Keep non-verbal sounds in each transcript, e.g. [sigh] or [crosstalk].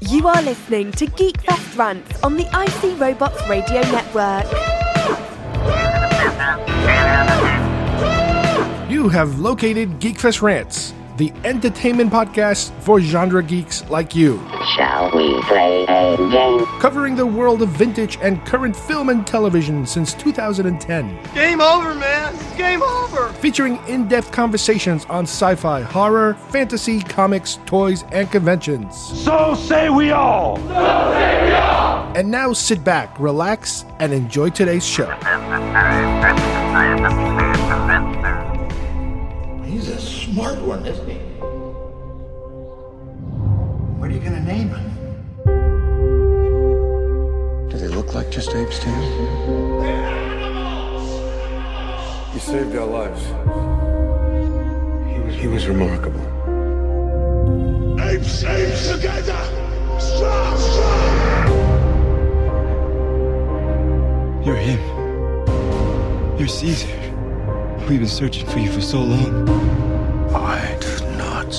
You are listening to Geekfest Rants on the IC Robots Radio Network. You have located Geekfest Rants, the entertainment podcast for genre geeks like you. Shall we play a game? Covering the world of vintage and current film and television since 2010. Game over, man. Game over. Featuring in depth conversations on sci fi, horror, fantasy, comics, toys, and conventions. So say we all. So say we all. And now sit back, relax, and enjoy today's show. He's a smart one, isn't he? What are you gonna name him? Do they look like just apes to you? They're animals! You saved our lives. He was, he was remarkable. Apes, apes together. Strong, strong. You're him. You're Caesar. We've been searching for you for so long. I do not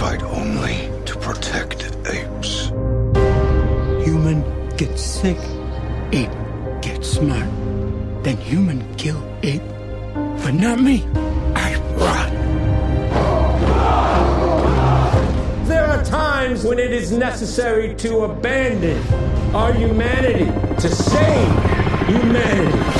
fight only to protect apes. Human gets sick, ape gets smart. Then human kill ape. But not me. I run. There are times when it is necessary to abandon our humanity, to save humanity.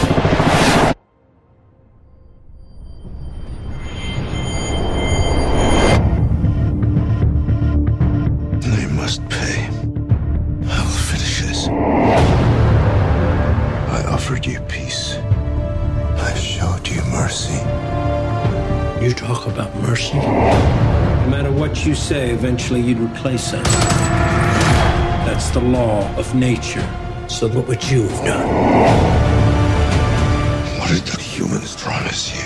Say, eventually you'd replace us. That's the law of nature. So what would you have done? What did the humans promise you?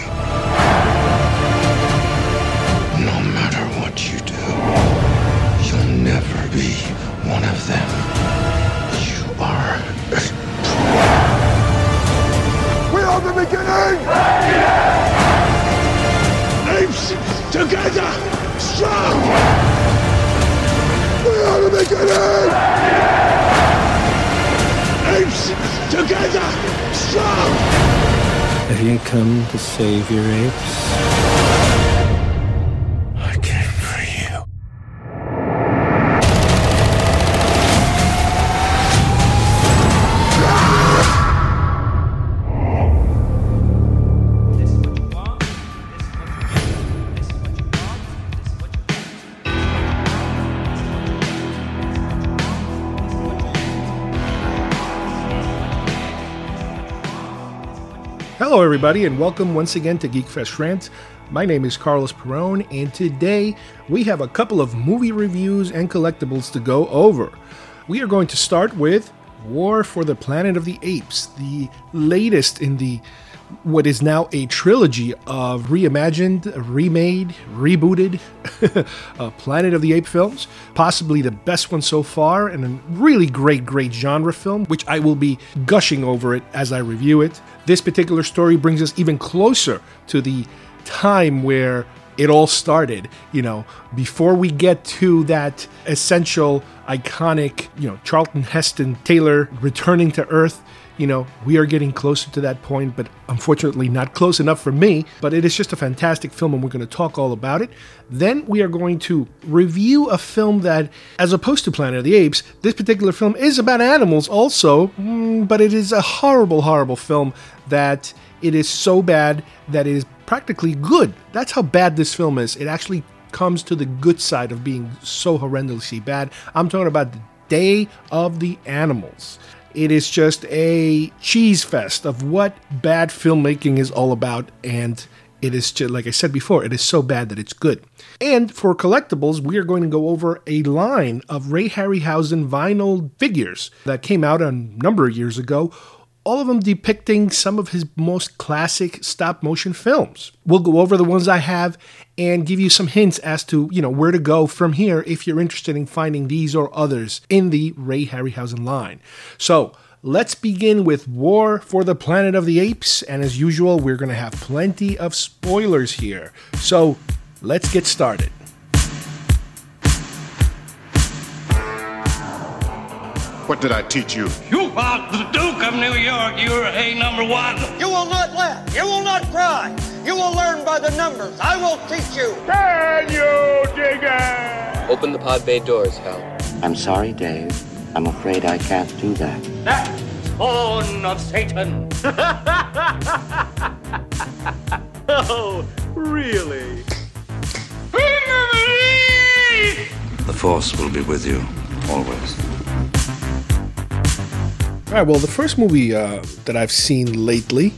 No matter what you do, you'll never be one of them. You are. A true. We are the beginning. Apes together. Strong. Are the beginning. Apes together. Strong. Have you come to save your apes? Hello, everybody, and welcome once again to Geekfest Rant. My name is Carlos Perone, and today we have a couple of movie reviews and collectibles to go over. We are going to start with War for the Planet of the Apes, the latest in the what is now a trilogy of reimagined, remade, rebooted [laughs] uh, Planet of the Ape films. Possibly the best one so far, and a really great, great genre film, which I will be gushing over it as I review it. This particular story brings us even closer to the time where it all started, you know, before we get to that essential, iconic, you know, Charlton Heston Taylor returning to Earth. You know, we are getting closer to that point, but unfortunately not close enough for me. But it is just a fantastic film, and we're going to talk all about it. Then we are going to review a film that, as opposed to Planet of the Apes, this particular film is about animals also, mm, but it is a horrible, horrible film that it is so bad that it is practically good. That's how bad this film is. It actually comes to the good side of being so horrendously bad. I'm talking about the Day of the Animals. It is just a cheese fest of what bad filmmaking is all about, and it is just, like I said before, it is so bad that it's good. And for collectibles, we are going to go over a line of Ray Harryhausen vinyl figures that came out a number of years ago, all of them depicting some of his most classic stop motion films. We'll go over the ones I have and give you some hints as to, you know, where to go from here if you're interested in finding these or others in the Ray Harryhausen line. So, let's begin with War for the Planet of the Apes and as usual, we're going to have plenty of spoilers here. So, let's get started. What did I teach you? You are the Duke of New York. You're a number one. You will not laugh. You will not cry. You will learn by the numbers. I will teach you. Can you dig it? Open the pod bay doors, Hal. I'm sorry, Dave. I'm afraid I can't do that. That spawn of Satan. [laughs] oh, really? The Force will be with you always. All right, well, the first movie uh, that I've seen lately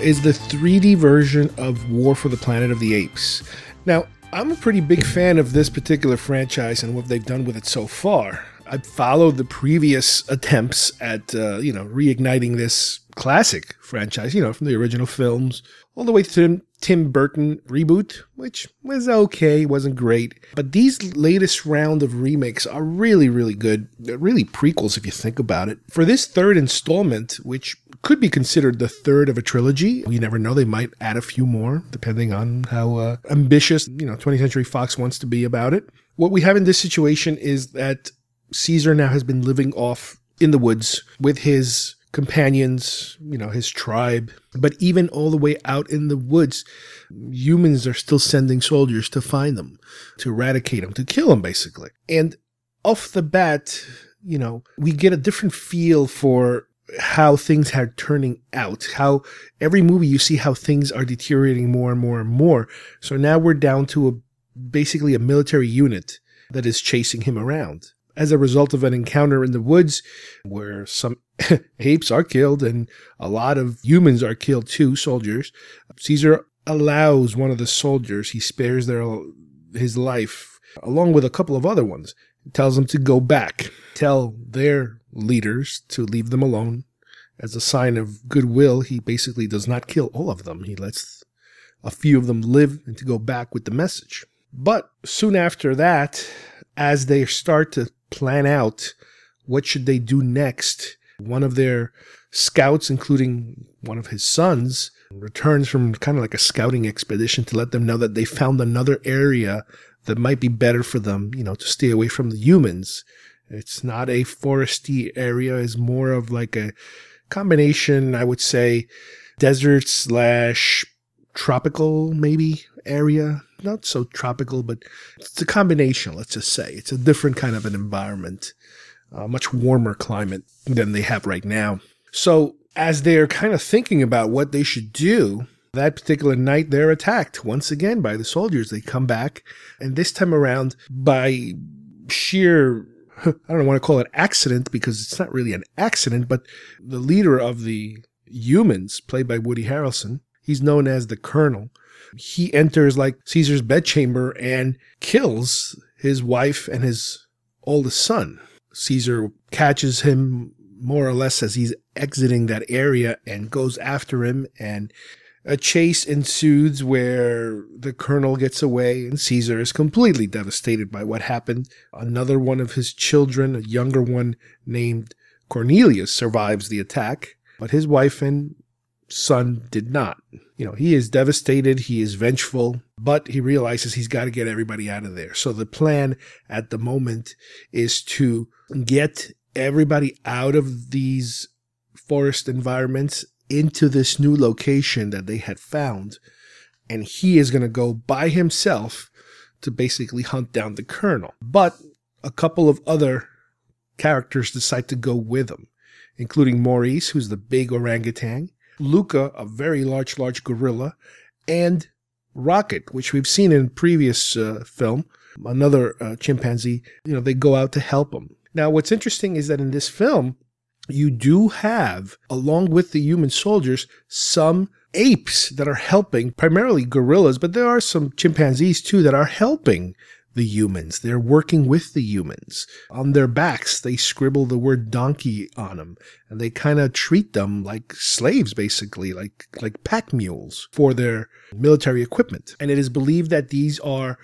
is the 3D version of War for the Planet of the Apes. Now, I'm a pretty big fan of this particular franchise and what they've done with it so far. I've followed the previous attempts at, uh, you know, reigniting this classic franchise, you know, from the original films all the way to Tim Burton reboot, which was okay, wasn't great. But these latest round of remakes are really, really good. They're really prequels if you think about it. For this third installment, which could be considered the third of a trilogy, you never know, they might add a few more, depending on how uh, ambitious, you know, 20th Century Fox wants to be about it. What we have in this situation is that Caesar now has been living off in the woods with his companions, you know, his tribe. But even all the way out in the woods, humans are still sending soldiers to find them, to eradicate them, to kill them, basically. And off the bat, you know, we get a different feel for how things are turning out, how every movie you see how things are deteriorating more and more and more. So now we're down to a basically a military unit that is chasing him around as a result of an encounter in the woods where some [laughs] apes are killed and a lot of humans are killed too, soldiers. Caesar allows one of the soldiers, he spares their his life along with a couple of other ones. Tells them to go back, tell their leaders to leave them alone. As a sign of goodwill, he basically does not kill all of them. He lets a few of them live and to go back with the message. But soon after that, as they start to plan out what should they do next, one of their scouts, including one of his sons, returns from kind of like a scouting expedition to let them know that they found another area that might be better for them, you know, to stay away from the humans. It's not a foresty area, it's more of like a combination, I would say, desert slash tropical maybe area. Not so tropical, but it's a combination, let's just say. It's a different kind of an environment a much warmer climate than they have right now. So, as they're kind of thinking about what they should do, that particular night they're attacked once again by the soldiers. They come back, and this time around, by sheer [laughs] I don't want to call it accident because it's not really an accident, but the leader of the humans, played by Woody Harrelson, he's known as the Colonel. He enters like Caesar's bedchamber and kills his wife and his oldest son. Caesar catches him more or less as he's exiting that area and goes after him and a chase ensues where the colonel gets away and Caesar is completely devastated by what happened. Another one of his children, a younger one named Cornelius, survives the attack, but his wife and son did not. You know, he is devastated, he is vengeful, but he realizes he's got to get everybody out of there. So the plan at the moment is to get everybody out of these forest environments into this new location that they had found. And he is going to go by himself to basically hunt down the colonel. But a couple of other characters decide to go with him, including Maurice, who's the big orangutan, Luca, a very large, large gorilla, and Rocket, which we've seen in previous uh, film, another uh, chimpanzee. You know, they go out to help him. Now, what's interesting is that in this film, you do have, along with the human soldiers, some apes that are helping, primarily gorillas, but there are some chimpanzees too that are helping the humans. They're working with the humans. On their backs, they scribble the word donkey on them and they kind of treat them like slaves, basically, like, like pack mules for their military equipment. And it is believed that these are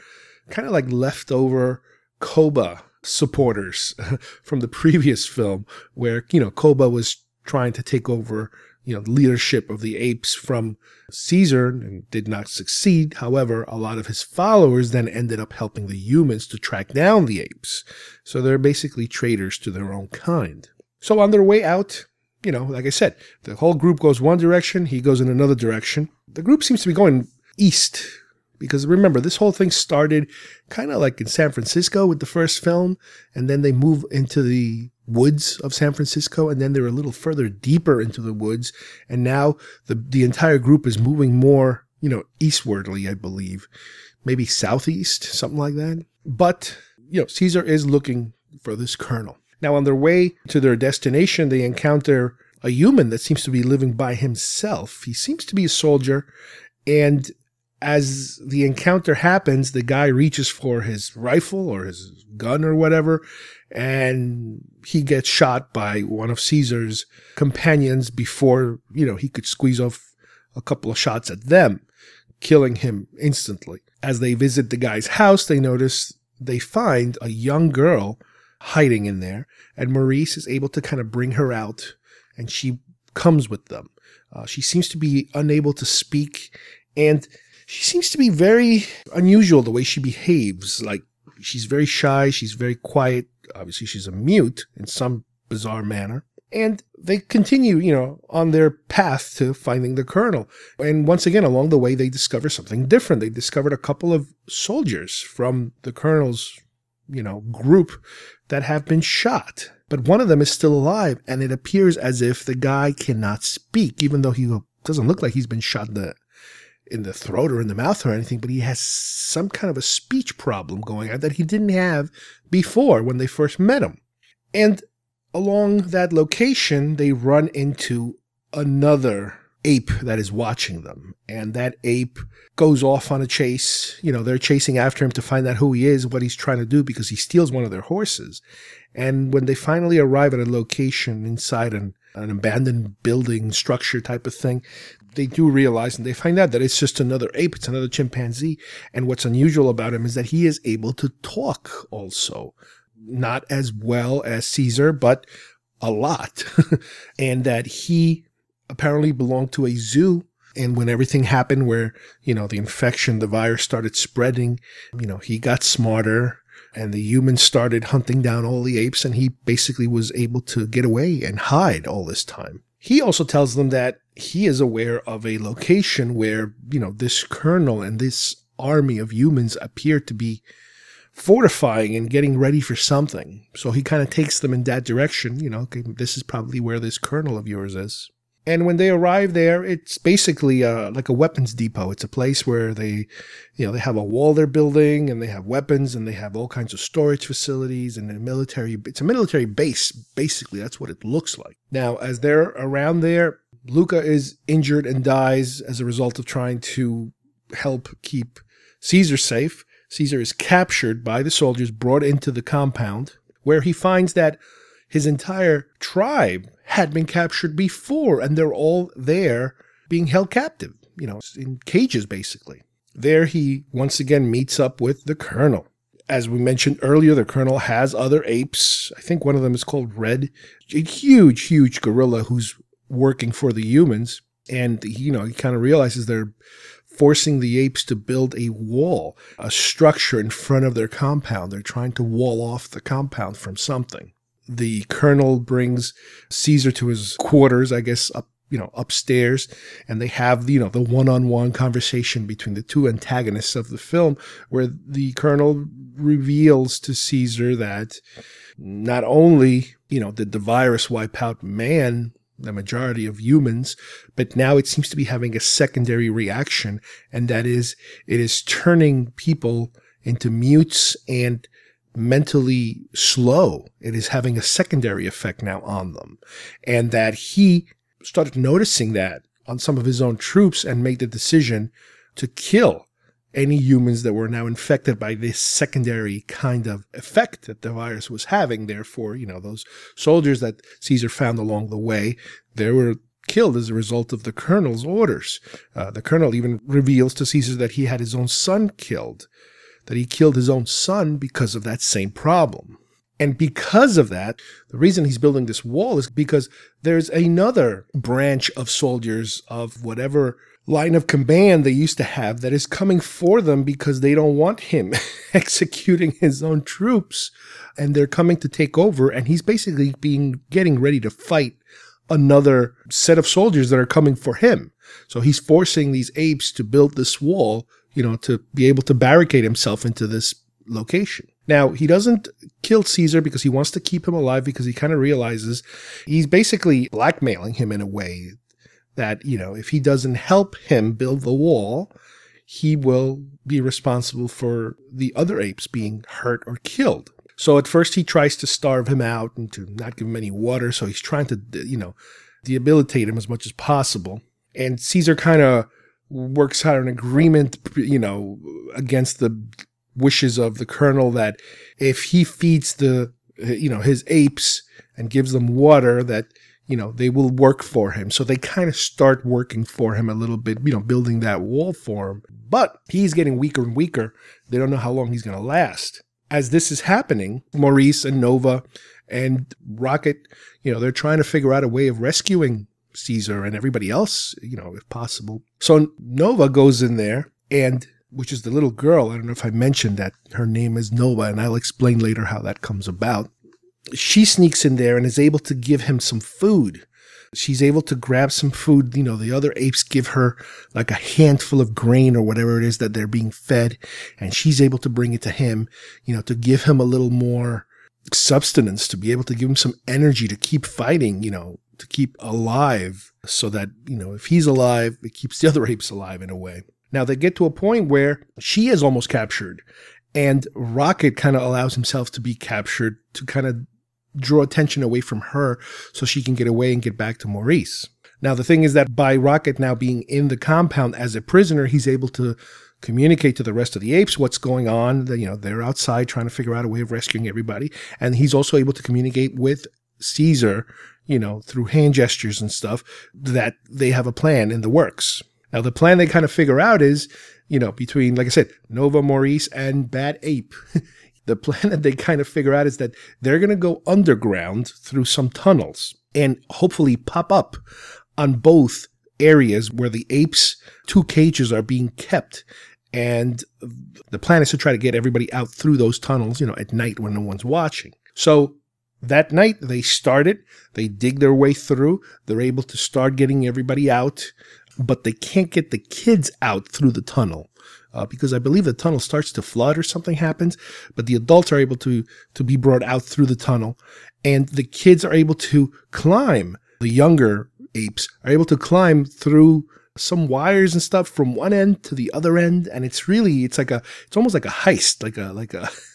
kind of like leftover Koba supporters [laughs] from the previous film where, you know, Koba was trying to take over, you know, leadership of the apes from Caesar and did not succeed. However, a lot of his followers then ended up helping the humans to track down the apes. So they're basically traitors to their own kind. So on their way out, you know, like I said, the whole group goes one direction, he goes in another direction. The group seems to be going east because remember, this whole thing started kind of like in San Francisco with the first film, and then they move into the woods of San Francisco, and then they're a little further deeper into the woods, and now the the entire group is moving more, you know, eastwardly, I believe, maybe southeast, something like that. But you know, Caesar is looking for this colonel. Now, on their way to their destination, they encounter a human that seems to be living by himself. He seems to be a soldier, and as the encounter happens, the guy reaches for his rifle or his gun or whatever, and he gets shot by one of Caesar's companions before, you know, he could squeeze off a couple of shots at them, killing him instantly. As they visit the guy's house, they notice they find a young girl hiding in there, and Maurice is able to kind of bring her out, and she comes with them. Uh, she seems to be unable to speak, and she seems to be very unusual the way she behaves. Like she's very shy, she's very quiet. Obviously, she's a mute in some bizarre manner. And they continue, you know, on their path to finding the colonel. And once again, along the way, they discover something different. They discovered a couple of soldiers from the colonel's, you know, group that have been shot. But one of them is still alive, and it appears as if the guy cannot speak, even though he doesn't look like he's been shot in the in the throat or in the mouth or anything, but he has some kind of a speech problem going on that he didn't have before when they first met him. And along that location, they run into another ape that is watching them. And that ape goes off on a chase. You know, they're chasing after him to find out who he is, what he's trying to do, because he steals one of their horses. And when they finally arrive at a location inside an, an abandoned building structure type of thing, they do realize and they find out that it's just another ape, it's another chimpanzee. And what's unusual about him is that he is able to talk also. Not as well as Caesar, but a lot. [laughs] and that he apparently belonged to a zoo. And when everything happened where, you know, the infection, the virus started spreading, you know, he got smarter and the humans started hunting down all the apes and he basically was able to get away and hide all this time. He also tells them that he is aware of a location where, you know, this colonel and this army of humans appear to be fortifying and getting ready for something. So he kind of takes them in that direction. You know, okay, this is probably where this colonel of yours is. And when they arrive there, it's basically uh, like a weapons depot. It's a place where they, you know, they have a wall they're building and they have weapons and they have all kinds of storage facilities and a military. It's a military base, basically. That's what it looks like. Now, as they're around there, Luca is injured and dies as a result of trying to help keep Caesar safe. Caesar is captured by the soldiers, brought into the compound, where he finds that his entire tribe had been captured before, and they're all there being held captive, you know, in cages basically. There he once again meets up with the colonel. As we mentioned earlier, the colonel has other apes. I think one of them is called Red, a huge, huge gorilla who's working for the humans. And, you know, he kind of realizes they're forcing the apes to build a wall, a structure in front of their compound. They're trying to wall off the compound from something the colonel brings Caesar to his quarters, I guess, up you know upstairs and they have you know the one-on-one conversation between the two antagonists of the film where the colonel reveals to caesar that not only you know did the virus wipe out man the majority of humans but now it seems to be having a secondary reaction and that is it is turning people into mutes and mentally slow. It is having a secondary effect now on them. And that he started noticing that on some of his own troops and made the decision to kill any humans that were now infected by this secondary kind of effect that the virus was having. Therefore, you know, those soldiers that Caesar found along the way, they were killed as a result of the colonel's orders. Uh, the colonel even reveals to Caesar that he had his own son killed that he killed his own son because of that same problem. And because of that, the reason he's building this wall is because there's another branch of soldiers of whatever line of command they used to have that is coming for them because they don't want him [laughs] executing his own troops. And they're coming to take over and he's basically being getting ready to fight another set of soldiers that are coming for him. So he's forcing these apes to build this wall you know to be able to barricade himself into this location. Now he doesn't kill caesar because he wants to keep him alive because he kind of realizes he's basically blackmailing him in a way that, you know, if he doesn't help him build the wall, he will be responsible for the other apes being hurt or killed. So at first he tries to starve him out and to not give him any water. So he's trying to, you know, debilitate him as much as possible. And Caesar kind of works out an agreement, you know, against the wishes of the colonel that if he feeds the, you know, his apes and gives them water, that you know, they will work for him. So they kind of start working for him a little bit, you know, building that wall for him. But he's getting weaker and weaker. They don't know how long he's going to last. As this is happening, Maurice and Nova and Rocket, you know, they're trying to figure out a way of rescuing Caesar and everybody else, you know, if possible. So Nova goes in there and which is the little girl. I don't know if I mentioned that her name is Nova, and I'll explain later how that comes about she sneaks in there and is able to give him some food. She's able to grab some food. You know, the other apes give her like a handful of grain or whatever it is that they're being fed. And she's able to bring it to him, you know, to give him a little more substance, to be able to give him some energy to keep fighting, you know, to keep alive so that, you know, if he's alive, it keeps the [laughs] other apes alive in a way. Now they get to a point where she is almost captured and Rocket kind of allows himself to be captured to kind of draw attention away from her so she can get away and get back to Maurice. Now, the thing is that by Rocket now being in the compound as a prisoner, he's able to communicate to the rest of the apes what's going on. You know, they're outside trying to figure out a way of rescuing everybody. And he's also able to communicate with Caesar, you know, through hand gestures and stuff that they have a plan in the works. Now, the plan they kind of figure out is, you know, between, like I said, Nova Maurice and Bad Ape. [laughs] the plan that they kind of figure out is that they're going to go underground through some tunnels and hopefully pop up on both areas where the apes' two cages are being kept. And the plan is to try to get everybody out through those tunnels, you know, at night when no one's watching. So that night they started, they dig their way through, they're able to start getting everybody out, but they can't get the kids out through the tunnel uh, because I believe the tunnel starts to flood or something happens, but the adults are able to to be brought out through the tunnel, and the kids are able to climb. The younger apes are able to climb through some wires and stuff from one end to the other end, and it's really it's like a it's almost like a heist, like a like a [laughs]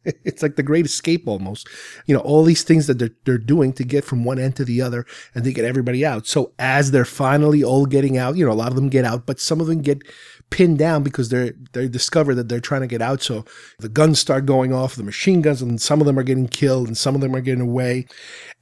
[laughs] it's like the great escape almost. You know, all these things that they're, they're doing to get from one end to the other and to get everybody out. So as they're finally all getting out, you know, a lot of them get out, but some of them get pinned down because they're they discover that they're trying to get out. So the guns start going off, the machine guns, and some of them are getting killed and some of them are getting away.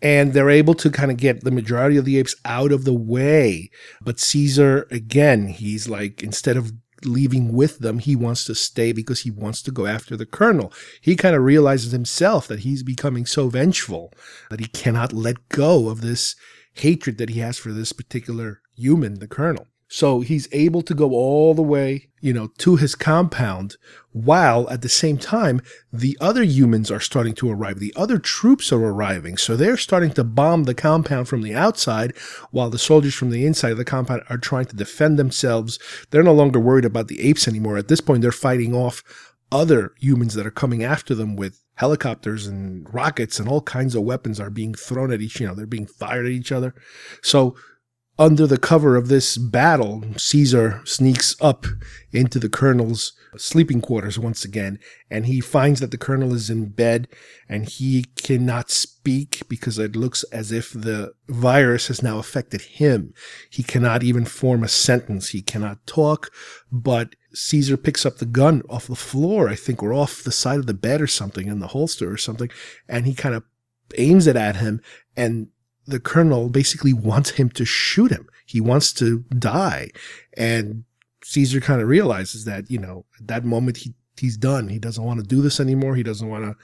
And they're able to kind of get the majority of the apes out of the way. But Caesar, again, he's like, instead of leaving with them, he wants to stay because he wants to go after the colonel. He kind of realizes himself that he's becoming so vengeful that he cannot let go of this hatred that he has for this particular human, the colonel. So he's able to go all the way, you know, to his compound while at the same time, the other humans are starting to arrive. The other troops are arriving. So they're starting to bomb the compound from the outside while the soldiers from the inside of the compound are trying to defend themselves. They're no longer worried about the apes anymore. At this point, they're fighting off other humans that are coming after them with helicopters and rockets and all kinds of weapons are being thrown at each, you know, they're being fired at each other. So under the cover of this battle, Caesar sneaks up into the colonel's sleeping quarters once again, and he finds that the colonel is in bed and he cannot speak because it looks as if the virus has now affected him. He cannot even form a sentence. He cannot talk, but Caesar picks up the gun off the floor, I think, or off the side of the bed or something in the holster or something, and he kind of aims it at him and the colonel basically wants him to shoot him. He wants to die. And Caesar kind of realizes that, you know, at that moment he, he's done. He doesn't want to do this anymore. He doesn't want to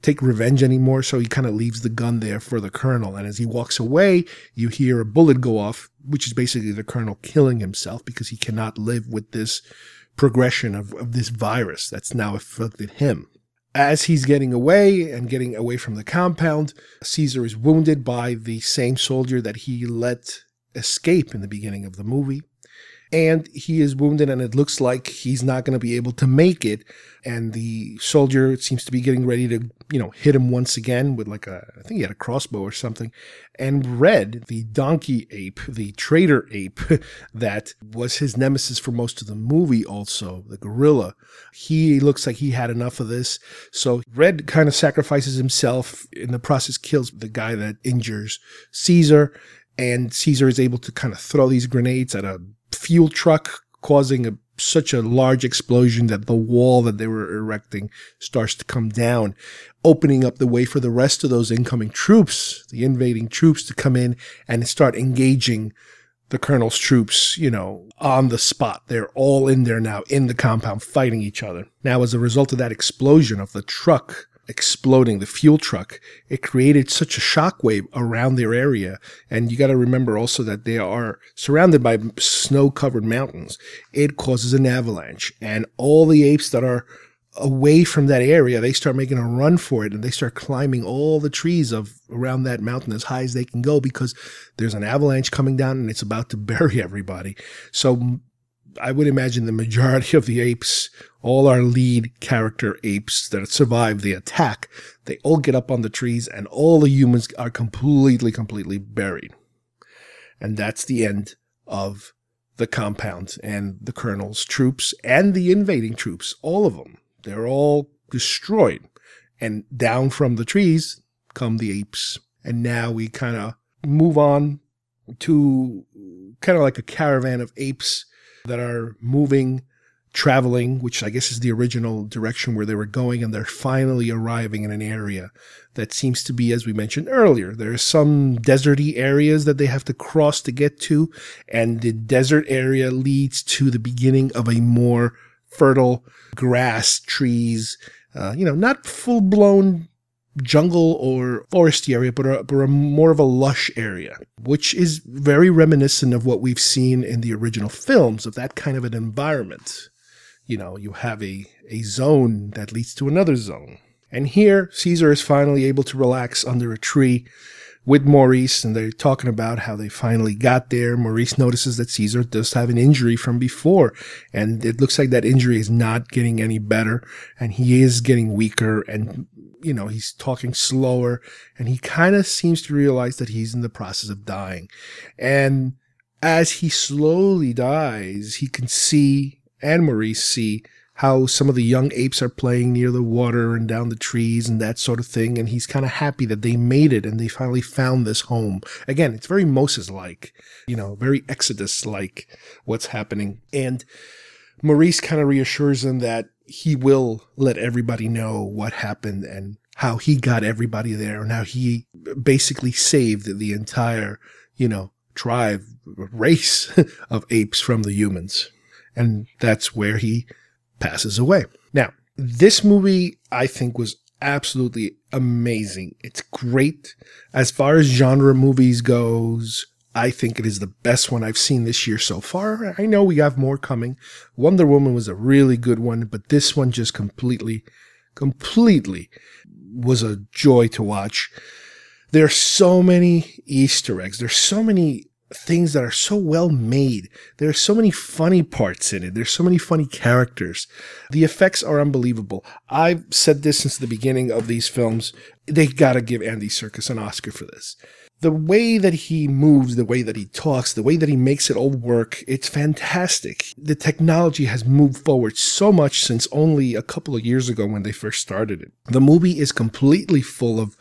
take revenge anymore, so he kind of leaves the gun there for the colonel. And as he walks away, you hear a bullet go off, which is basically the colonel killing himself because he cannot live with this progression of, of this virus that's now afflicted him. As he's getting away and getting away from the compound, Caesar is wounded by the same soldier that he let escape in the beginning of the movie and he is wounded and it looks like he's not going to be able to make it. And the soldier seems to be getting ready to you know hit him once again with like a i think he had a crossbow or something. And red the donkey ape the traitor ape [laughs] that was his nemesis for most of the movie also the gorilla. He looks like he had enough of this. So red kind of sacrifices himself in the process kills the guy that injures caesar. And Caesar is able to kind of throw these grenades at a fuel truck, causing a, such a large explosion that the wall that they were erecting starts to come down, opening up the way for the rest of those incoming troops, the invading troops to come in and start engaging the colonel's troops, you know, on the spot. They're all in there now in the compound fighting each other. Now, as a result of that explosion of the truck exploding, the fuel truck, it created such a shockwave around their area. And you got to remember also that they are surrounded by snow covered mountains. It causes an avalanche and all the apes that are away from that area, they start making a run for it and they start climbing all the trees of around that mountain as high as they can go because there's an avalanche coming down and it's about to [laughs] bury everybody. So I would imagine the majority of the apes, all our lead character apes that survive the attack, they all get up on the trees and all the humans are completely, completely buried. And that's the end of the compound and the colonel's troops and the invading troops, all of them. They're all destroyed. And down from the trees come the apes. And now we kind of move on to kind of like a caravan of apes that are moving, traveling, which I guess is the original direction where they were going, and they're finally arriving in an area that seems to be, as we mentioned earlier, there are some deserty areas that they have to cross to get to, and the desert area leads to the beginning of a more fertile grass, trees, uh, you know, not full blown jungle or foresty area, but a, but a more of a lush area, which is very reminiscent of what we've seen in the original films of that kind of an environment. You know, you have a, a zone that leads to another zone. And here, Caesar is finally able to relax under a tree with Maurice, and they're talking about how they finally got there. Maurice notices that Caesar does have an injury from before, and it looks like that injury is not getting any better, and he is getting weaker, and you know, he's talking slower, and he kind of seems to realize that he's in the process of dying. And as he slowly dies, he can see, and Maurice see, how some of the young apes are playing near the water and down the trees and that sort of thing. And he's kind of happy that they made it and they finally found this home. Again, it's very Moses like, you know, very Exodus like what's happening. And Maurice kind of reassures them that he will let everybody know what happened and how he got everybody there and how he basically saved the entire, you know, tribe, race [laughs] of apes from the humans. And that's where he passes away. Now, this movie I think was absolutely amazing. It's great as far as genre movies goes. I think it is the best one I've seen this year so far. I know we have more coming. Wonder Woman was a really good one, but this one just completely, completely was a joy to watch. There are so many Easter eggs. There's so many things that are so well made. There are so many funny parts in it. There's so many funny characters. The effects are unbelievable. I've said this since the beginning of these films. They gotta give Andy Serkis an Oscar for this. The way that he moves, the way that he talks, the way that he makes it all work, it's fantastic. The technology has moved forward so much since only a couple of years ago when they first started it. The movie is completely full of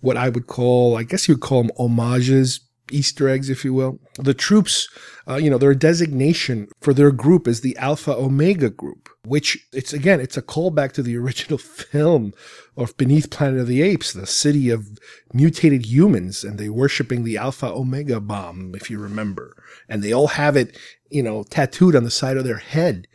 what I would call, I guess you would call them homages, Easter eggs, if you will. The troops, uh, you know, their designation for their group is the Alpha Omega group, which it's again, it's a callback to the [laughs] original film of Beneath Planet of the Apes, the city of mutated humans, and they worshiping the Alpha Omega bomb, if you remember. And they all have it, you know, tattooed on the side of their head.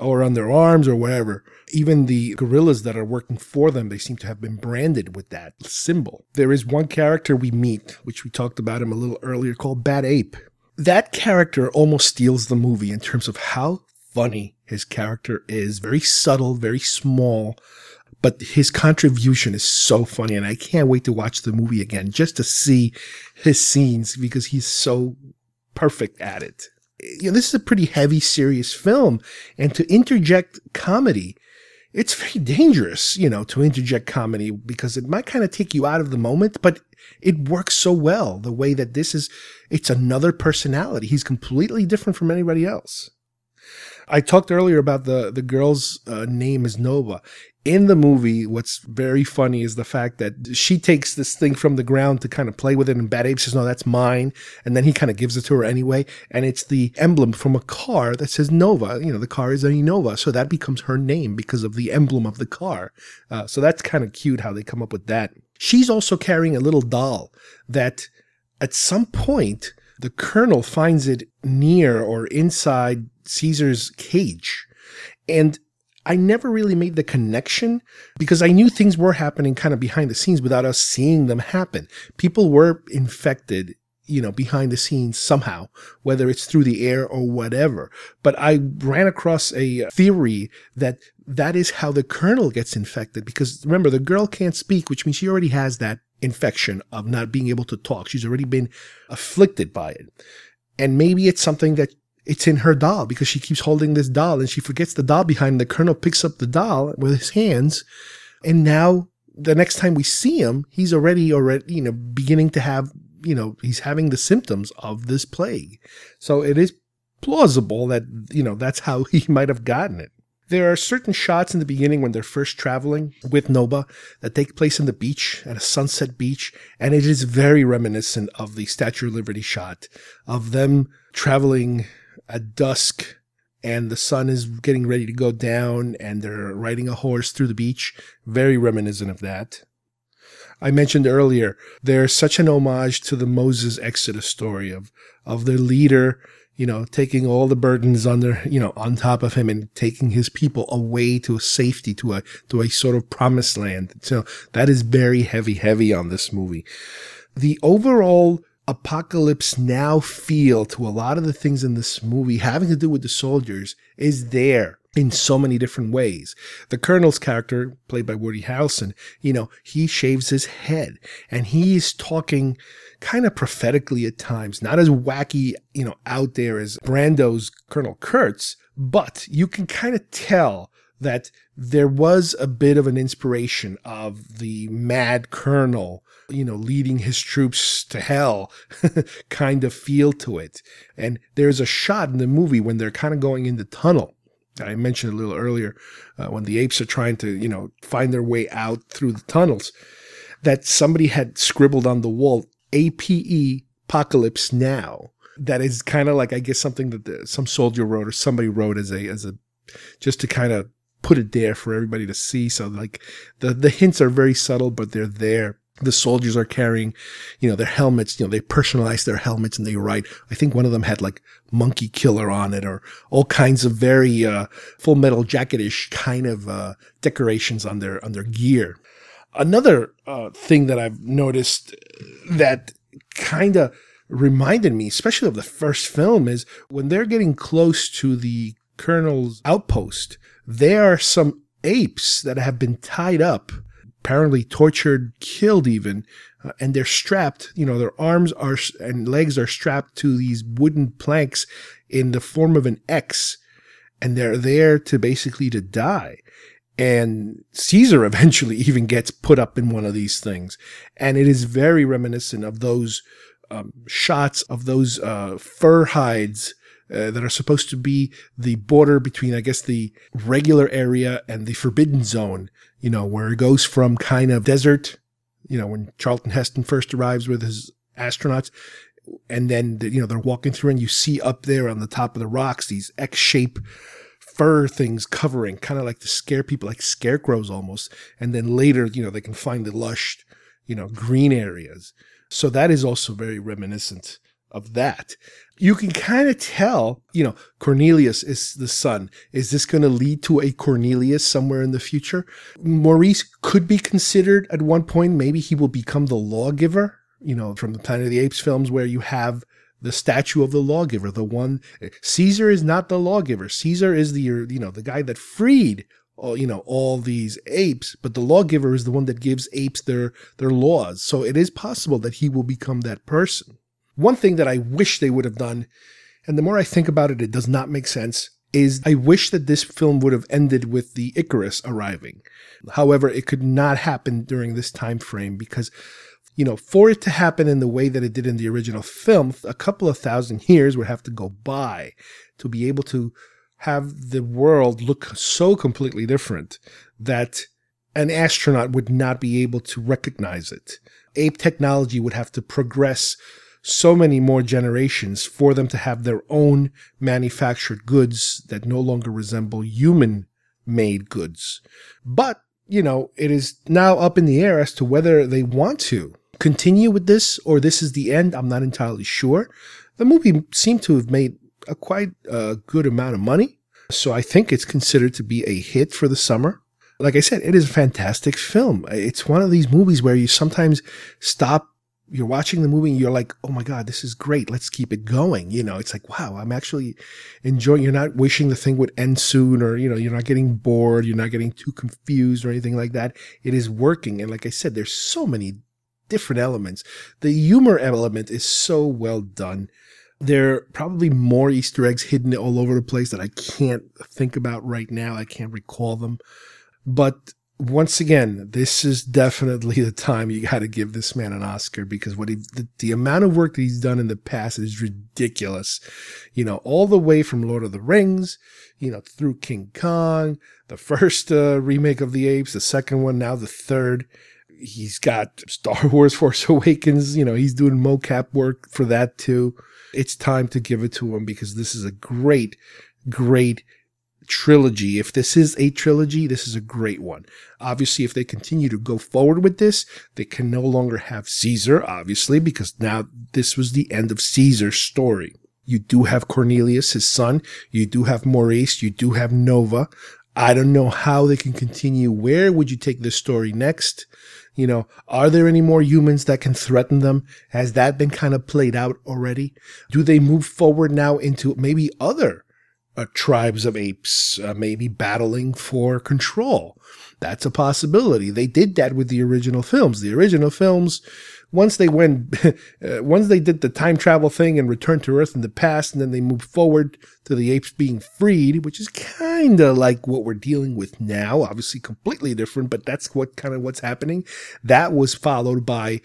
or on their arms or wherever. Even the gorillas that are working for them, they seem to have been branded with that symbol. There is one character we meet, which we talked about him a little earlier, called Bad Ape. That character almost steals the movie in terms of how funny his character is. Very subtle, very small, but his contribution is so funny. And I can't wait to watch the movie again just to see his scenes because he's so perfect at it. You know, this is a pretty heavy, serious film. And to interject comedy, it's very dangerous, you know, to interject comedy because it might kind of take you out of the moment, but it works so well the way that this is, it's another personality. He's completely different from anybody else. I talked earlier about the the girl's uh, name is Nova. In the movie, what's very funny is the fact that she takes this thing from the ground to kind of play with it, and Bad Ape says, "No, that's mine," and then he kind of gives it to her anyway, and it's the emblem from a car that says Nova. You know, the car is a Nova, so that becomes her name because of the emblem of the car. Uh, so that's kind of cute how they come up with that. She's also carrying a little doll that, at some point, the colonel finds it near or inside Caesar's cage. And I never really made the connection because I knew things were happening kind of behind the scenes without us seeing them happen. People were infected, you know, behind the scenes somehow, whether it's through the air or whatever. But I ran across a theory that that is how the colonel gets infected because remember, the girl can't speak, which means she already has that infection of not being able to talk. She's already been afflicted by it. And maybe it's something that it's in her doll because she keeps holding this doll and she forgets the doll behind. The colonel picks up the doll with his hands. And now the next time we see him, he's already already, you know, beginning to have, you know, he's having the symptoms of this plague. So it is plausible that, you know, that's how [laughs] he might have gotten it. There are certain shots in the beginning when they're first traveling with Nova that take place on the beach at a sunset beach, and it is very reminiscent of the Statue of Liberty shot of them traveling at dusk and the sun is getting ready to go down and they're riding a horse through the beach. Very reminiscent of that. I mentioned earlier, there's such an homage to the Moses Exodus story of, of their leader, you know, taking all the burdens their, you know, on top of him and taking his people away to safety, to a, to a sort of promised land. So that is very heavy, heavy on this movie. The overall apocalypse now feel to a lot of the things in this movie having to do with the soldiers is there in so many different ways. The colonel's character, played by Woody Harrelson, you know, he shaves his head and he's talking kind of prophetically at times, not as wacky, you know, out there as Brando's Colonel Kurtz, but you can kind of tell that there was a bit of an inspiration of the mad colonel you know, leading his troops to hell [laughs] kind of feel to it. And there's a shot in the movie when they're kind of going in the tunnel. I mentioned a little earlier uh, when the apes are trying to, you know, find their way out through the tunnels that somebody had scribbled on the wall APE apocalypse now. That is kind of like I guess something that the, some soldier wrote or somebody wrote as a as a just to kind of put it there for everybody to see. So like the the hints are very subtle, but they're there the soldiers are carrying, you know, their helmets, you know, they personalize their helmets and they write, I think one of them had like monkey killer on it or all kinds of very, uh, full metal jacketish kind of, uh, decorations on their, on their gear. Another, uh, thing that I've noticed that kind of reminded me, especially of the first film is when they're getting close to the colonel's outpost, there are some apes that have been tied up apparently tortured, killed even, uh, and they're strapped, you know, their arms are and legs are strapped to these wooden planks in the form of an X, and they're there to basically to die. And Caesar [laughs] eventually even gets put up in one of these things. And it is very reminiscent of those um, shots of those uh, fur hides uh, that are supposed to be the border between, I guess, the regular area and the forbidden zone, you know, where it goes from kind of desert, you know, when Charlton Heston first arrives with his astronauts, and then, you know, they're walking through and you see up there on the top of the rocks these X shape fur things covering, kind of like to scare people, like scarecrows almost. And then later, you know, they can find the lush, you know, green areas. So that is also very reminiscent of that. You can kind of tell, you know, Cornelius is the son. Is this going to lead to a Cornelius somewhere in the future? Maurice could be considered at one point. Maybe he will become the lawgiver, you know, from the Planet of the Apes films where you have the statue of the lawgiver, the one Caesar is not the lawgiver. Caesar is the you know the guy that freed all you know all these apes, but the lawgiver is the one that gives apes their their laws. So it is possible that he will become that person. One thing that I wish they would have done, and the more I think about it, it does not make sense. Is I wish that this film would have ended with the Icarus arriving. However, it could not happen during this time frame because you know, for it to happen in the way that it did in the original film, a couple of thousand years would have to go by to be able to have the world look so completely different that an astronaut would not be able to recognize it. Ape technology would have to progress so many more generations for them to have their own manufactured goods that no longer resemble human made goods. But, you know, it is now up in the air as to whether they want to continue with this or this is the end. I'm not entirely sure. The movie seemed to have made a quite a good amount of money. So I think it's considered to be a hit for the summer. Like I said, it is a fantastic film. It's one of these movies where you sometimes stop, you're watching the movie and you're like, oh my God, this is great. Let's keep it going. You know, it's like, wow, I'm actually enjoying, you're not wishing the thing would end soon or, you know, you're not getting bored. You're not getting too confused or anything like that. It is working. And like I said, there's so many different elements. The humor element is so well done. There are probably more Easter eggs hidden all over the place that I can't think about right now. I can't recall them. But once again, this is definitely the time you got to give this man an Oscar because what he, the, the, amount of work that he's done in the past is ridiculous. You know, all the way from Lord of the Rings, you know, through King Kong, the first uh, remake of the Apes, the second one, now the third he's got Star [laughs] Wars Force Awakens, you know, he's doing mocap work for that too. It's time to give it to him because this is a great, great trilogy. If this is a trilogy, this is a great one. Obviously, if they continue to go forward with this, they can no longer have Caesar, obviously, because now this was the end of Caesar's story. You do have Cornelius, his son. You do have Maurice. You do have Nova. I don't know how they can continue. Where would you take this story next? You know, are there any more humans that can threaten them? Has that been kind of played out already? Do they move forward now into maybe other uh, tribes of apes, uh, maybe battling for control? That's a possibility. They did that with the original films. The original films, once they went, [laughs] uh, once they did the time travel thing and returned to Earth in the past, and then they moved forward to the apes being freed, which is kind of like what we're dealing with now. Obviously, completely different, but that's what kind of what's happening. That was followed by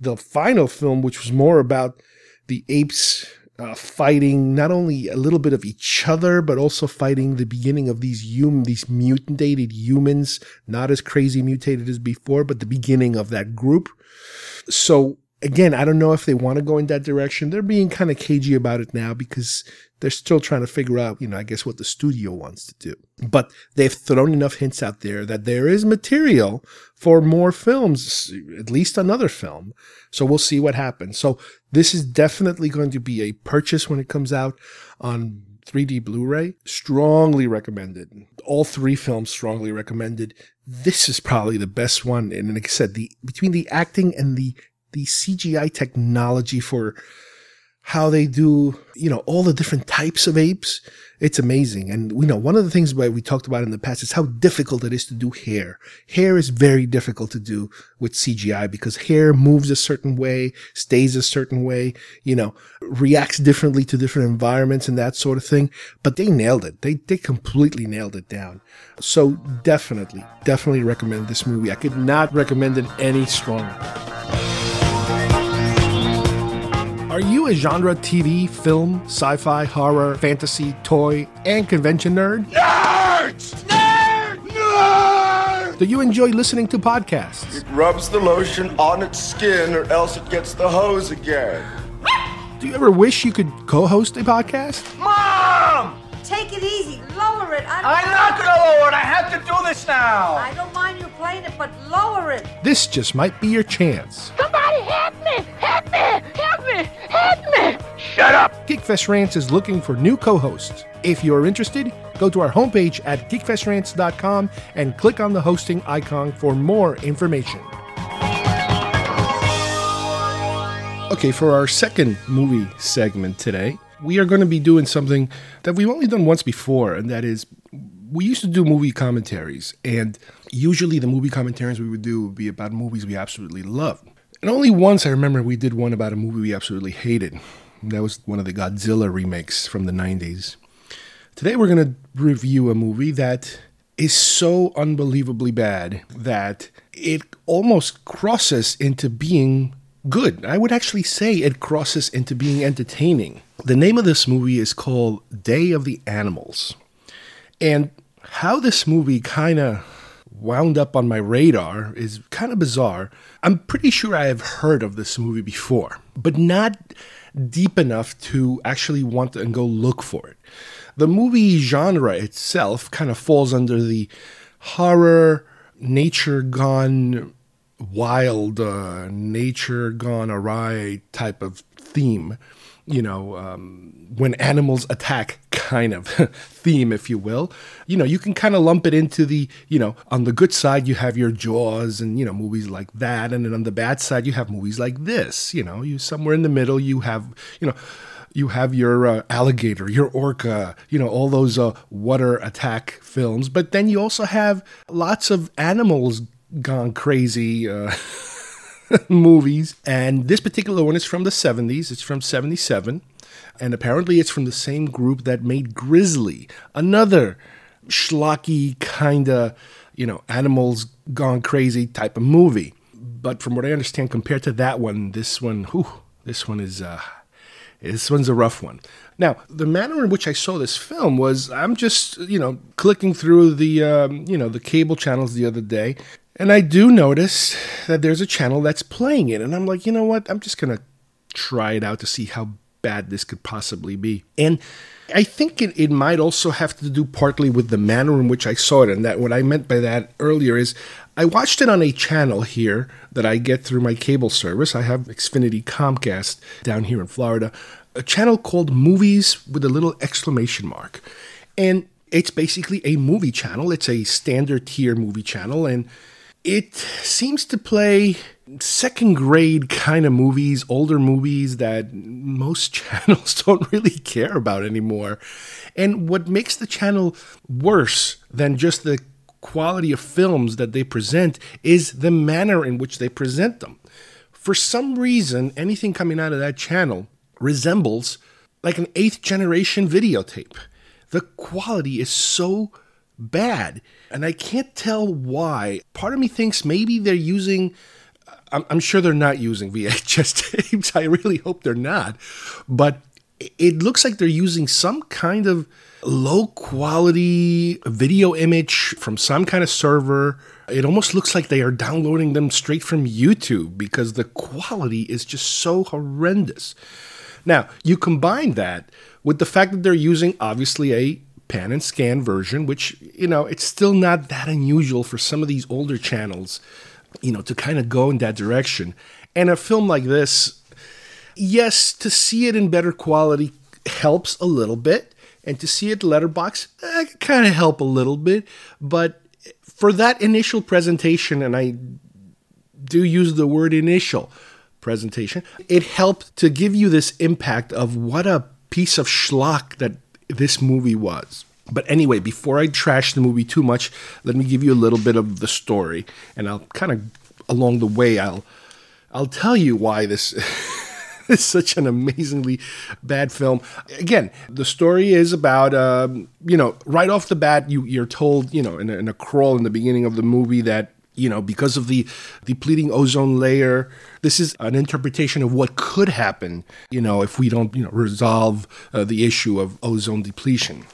the final film, which was more about the apes uh, fighting not only a little bit of each other, but also fighting the beginning of these human, these mutated humans, not as crazy mutated as before, but the beginning of that group. So again, I don't know if they want to go in that direction. They're being kind of cagey about it now because they're still trying to figure out, you know, I guess what the studio wants to do. But they've thrown enough hints out there that there is material for more films, at least another film. So we'll see what happens. So this is definitely going to be a purchase when it comes out on 3D Blu-ray. Strongly recommended. All three films strongly recommended. This is probably the best one. And like I said, the between the acting and the the CGI technology for how they do, you know, all the different types of apes. It's amazing. And you know, one of the things that we talked about in the past is how difficult it is to do hair. Hair is very difficult to do with CGI because hair moves a certain way, stays a certain way, you know, reacts differently to different environments and that sort of thing. But they nailed it. They, they completely nailed it down. So definitely, definitely recommend this movie. I could not recommend it any stronger. Are you a genre TV, film, sci fi, horror, fantasy, toy, and convention nerd? Nerds! Nerd! Nerd! Do you enjoy listening to podcasts? It rubs the lotion on its skin or else it gets the hose again. Do you ever wish you could co host a podcast? Mom! Take it easy. Lower it. I'm, I'm not going to lower it. I have to do this now. I don't mind you playing it, but lower it. This just might be your chance. Me! shut up! Geekfest Rants is looking for new co hosts. If you're interested, go to our homepage at geekfestrants.com and click on the hosting icon for more information. Okay, for our second movie segment today, we are going to be doing something that we've only done once before, and that is we used to do movie commentaries, and usually the movie commentaries we would do would be about movies we absolutely love. And only once I remember we did one about a movie we absolutely hated. That was one of the Godzilla remakes from the 90s. Today we're going to review a movie that is so unbelievably bad that it almost crosses into being good. I would actually say it crosses into being entertaining. The name of this movie is called Day of the Animals. And how this movie kind of wound up on my radar is kind of bizarre. I'm pretty sure I have heard of this movie before, but not deep enough to actually want to and go look for it. The movie genre itself kind of falls under the horror, nature gone wild, uh, nature gone awry type of theme. You know, um, when animals attack kind of [laughs] theme, if you will. You know, you can kind of lump it into the, you know, on the good side, you have your Jaws and, you know, movies like that. And then on the bad side, you have movies like this. You know, you somewhere in the middle, you have, you know, you have your uh, alligator, your orca, you know, all those uh, water attack films. But then you also have lots of animals gone crazy uh, [laughs] [laughs] movies. And this particular one is from the 70s, it's from 77. And apparently it's from the same group that made Grizzly, another schlocky kind of, you know, animals gone crazy type of movie. But from what I understand, compared to that one, this one, whew, this one is uh, this one's a rough one. Now, the manner in which I saw this film was I'm just, you know, clicking through the, um, you know, the cable channels the other day, and I do notice that there's a channel that's playing it, and I'm like, you know what? I'm just gonna try it out to see how bad this could possibly be. And I think it, it might also have to do partly with the manner in which I saw it. And that what I meant by that earlier is I watched it on a channel here that I get through my cable service. I have Xfinity Comcast down here in Florida, a channel called Movies with a little exclamation mark. And it's basically a movie channel, it's a standard tier movie channel. And it seems to play second grade kind of movies, older movies that most [laughs] channels don't really care about anymore. And what makes the channel worse than just the quality of films that they present is the manner in which they present them. For some reason, anything coming out of that channel resembles like an eighth generation videotape. The quality is so bad. And I can't tell why. Part of me thinks maybe they're using, I'm, I'm sure they're not using [laughs] VHS tapes. I really hope they're not. But it looks like they're using some kind of low quality video image from some kind of server. It almost looks like they are downloading them straight from YouTube because the quality is just so horrendous. Now, you combine that with the fact that they're using obviously a pan and scan version, which, you know, it's still not that unusual for some of these older channels, you know, to kind of go in that direction. And a film like this, yes, to see it in better quality helps a little bit. And to see it letterbox, eh, kind of help a little bit. But for that initial presentation, and I do use the word initial presentation, it helped to give you this impact of what a piece of schlock that this movie was. But anyway, before I trash the movie too much, let me give you a little bit of the story, and I'll kind of along the way I'll I'll tell you why this [laughs] is such an amazingly bad film. Again, the story is about um, you know right off the bat you you're told you know in a, in a crawl in the beginning of the movie that you know because of the depleting ozone layer this is an interpretation of what could happen you know if we don't you know resolve uh, the issue of ozone depletion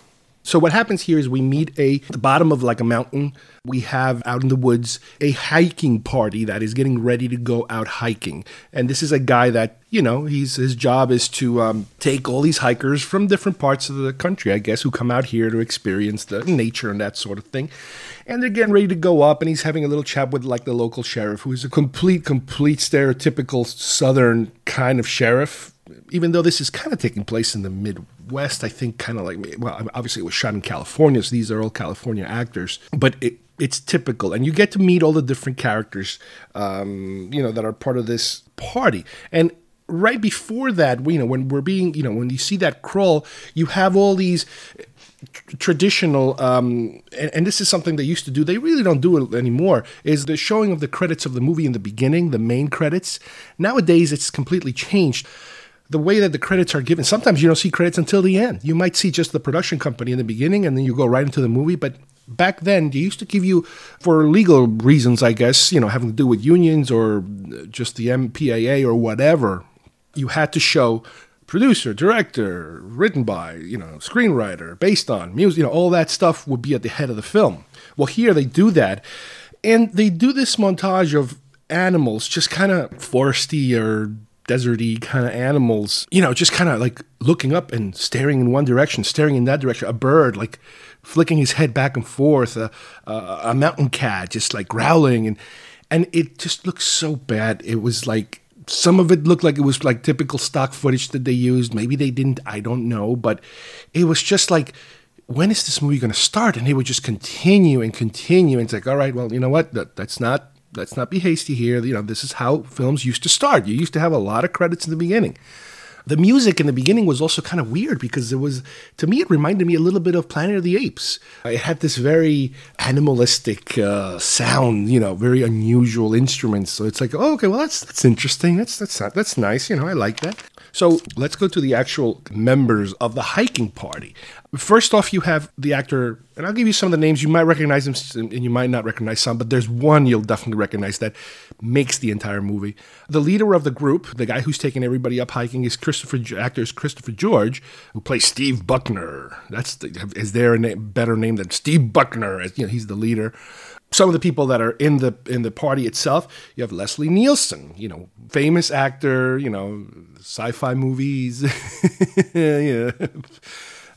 so what happens here is we meet a the bottom of like a mountain. We have out in the woods a hiking party that is getting ready to go out hiking, and this is a guy that you know he's his job is to um, take all these hikers from different parts of the country, I guess, who come out here to experience the nature and that sort of thing. And they're getting ready to go up, and he's having a little chat with like the local sheriff, who's a complete, complete stereotypical Southern kind of sheriff even though this is kind of taking place in the Midwest, I think kind of like well, obviously it was shot in California, so these are all California actors, but it, it's typical, and you get to meet all the different characters, um, you know, that are part of this party, and right before that, you know, when we're being, you know, when you see that crawl, you have all these traditional um, and, and, this is something they used to do. They really don't do it anymore is the showing of the credits of the movie in the beginning the main credits. Nowadays it's completely changed the way that the credits are given sometimes you don't see credits until the end. You might see just the production company in the beginning and then you go right into the movie. But back then they used to give you for legal reasons i guess you know having to do with unions or just the mpaa or whatever you had to show producer, director, written by, you know, screenwriter, based on music, you know, all that stuff would be at the head of the film. Well, here they do that, and they do this montage of animals, just kind of foresty or deserty kind of animals, you know, just kind of like looking up and staring in one direction, staring in that direction. A bird like flicking his head back and forth, a, a, a mountain cat just like growling, and and it just looks so bad. It was like some of it looked like it was like typical stock footage that they used. Maybe they didn't. I don't know. But it was just like, when is this movie going to start? And they would just continue and continue. And it's like, all right, well, you know what? That, that's not. Let's not be hasty here. You know, this is how films used to start. You used to have a lot of credits in the beginning the music in the beginning was also kind of weird because it was to me it reminded me a little bit of Planet of the Apes. It had this very animalistic uh, sound, you know, very unusual instruments. So it's like, oh, okay, well that's that's interesting. That's that's that's nice. You know, I like that. So let's go to the actual members of the hiking party. First off, you have the actor, and I'll give you some of the names. You might recognize them, and you might not recognize some, but there's one you'll definitely recognize that makes the entire movie. The leader of the group, the guy who's taking everybody up hiking, is Christopher. Actor is Christopher George, who plays Steve Buckner. That's the, is there a name, better name than Steve Buckner? As, you know, he's the leader some of the people that are in the in the party itself. You have Leslie Nielsen, you know, famous actor, you know, sci-fi movies, [laughs] yeah.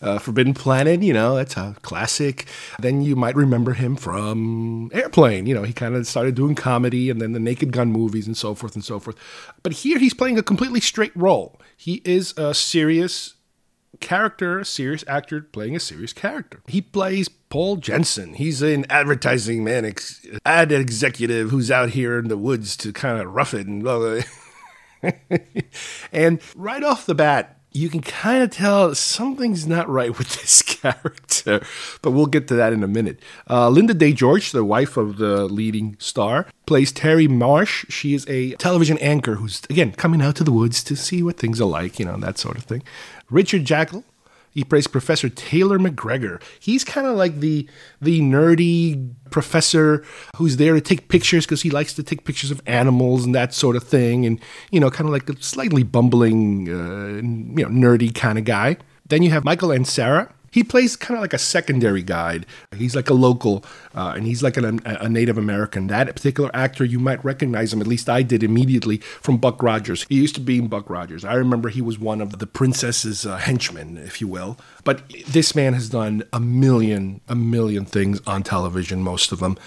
Uh, Forbidden Planet, you know, that's a classic. Then you might remember him from Airplane. You know, he kind of started doing comedy and then the Naked Gun movies and so forth and so forth. But here he's playing a completely straight role. He is a serious character, a serious actor playing a serious character. He plays Paul Jensen. He's an advertising man, ex- ad executive who's out here in the woods to kind of rough it and blah, blah. [laughs] and right off the bat, you can kind of tell something's not right with this [laughs] character, but we'll get to that in a minute. Uh, Linda Day George, the wife of the leading star, plays Terry Marsh. She is a television anchor who's, again, coming out to the woods to see what things are like, you know, that sort of thing. Richard Jaeckel, he plays Professor Taylor McGregor. He's kind of like the the nerdy professor who's there to take pictures because he likes to take pictures of animals and that sort of thing, and you know, kind of like a slightly bumbling, uh, you know, nerdy kind of guy. Then you have Michael Ansara. He plays kind of like a secondary guide. He's like a local, uh, and he's like an, a Native American. That particular actor, you might recognize him. At least I did immediately from Buck Rogers. He used to be in Buck Rogers. I remember he was one of the princess's uh, henchmen, if you will. But this man has done a million, a million things on television, most of them,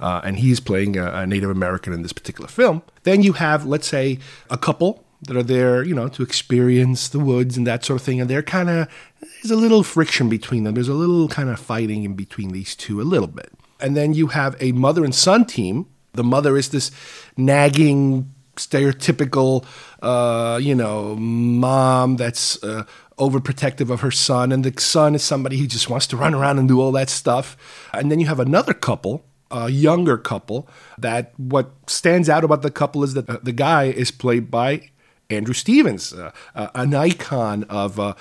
uh, and he's playing a, a Native American in this particular film. Then you have, let's say, a couple that are there, you know, to experience the woods and that sort of thing. And they're kind of, there's a little friction between them. There's a little kind of fighting in between these two, a little bit. And then you have a mother and son team. The mother is this nagging, stereotypical, uh, you know, mom that's uh, overprotective of her son. And the son is somebody who just wants to run around and do all that stuff. And then you have another couple a younger couple that what stands out about the couple is that the guy is played by Andrew Stevens, uh, uh, an icon of uh,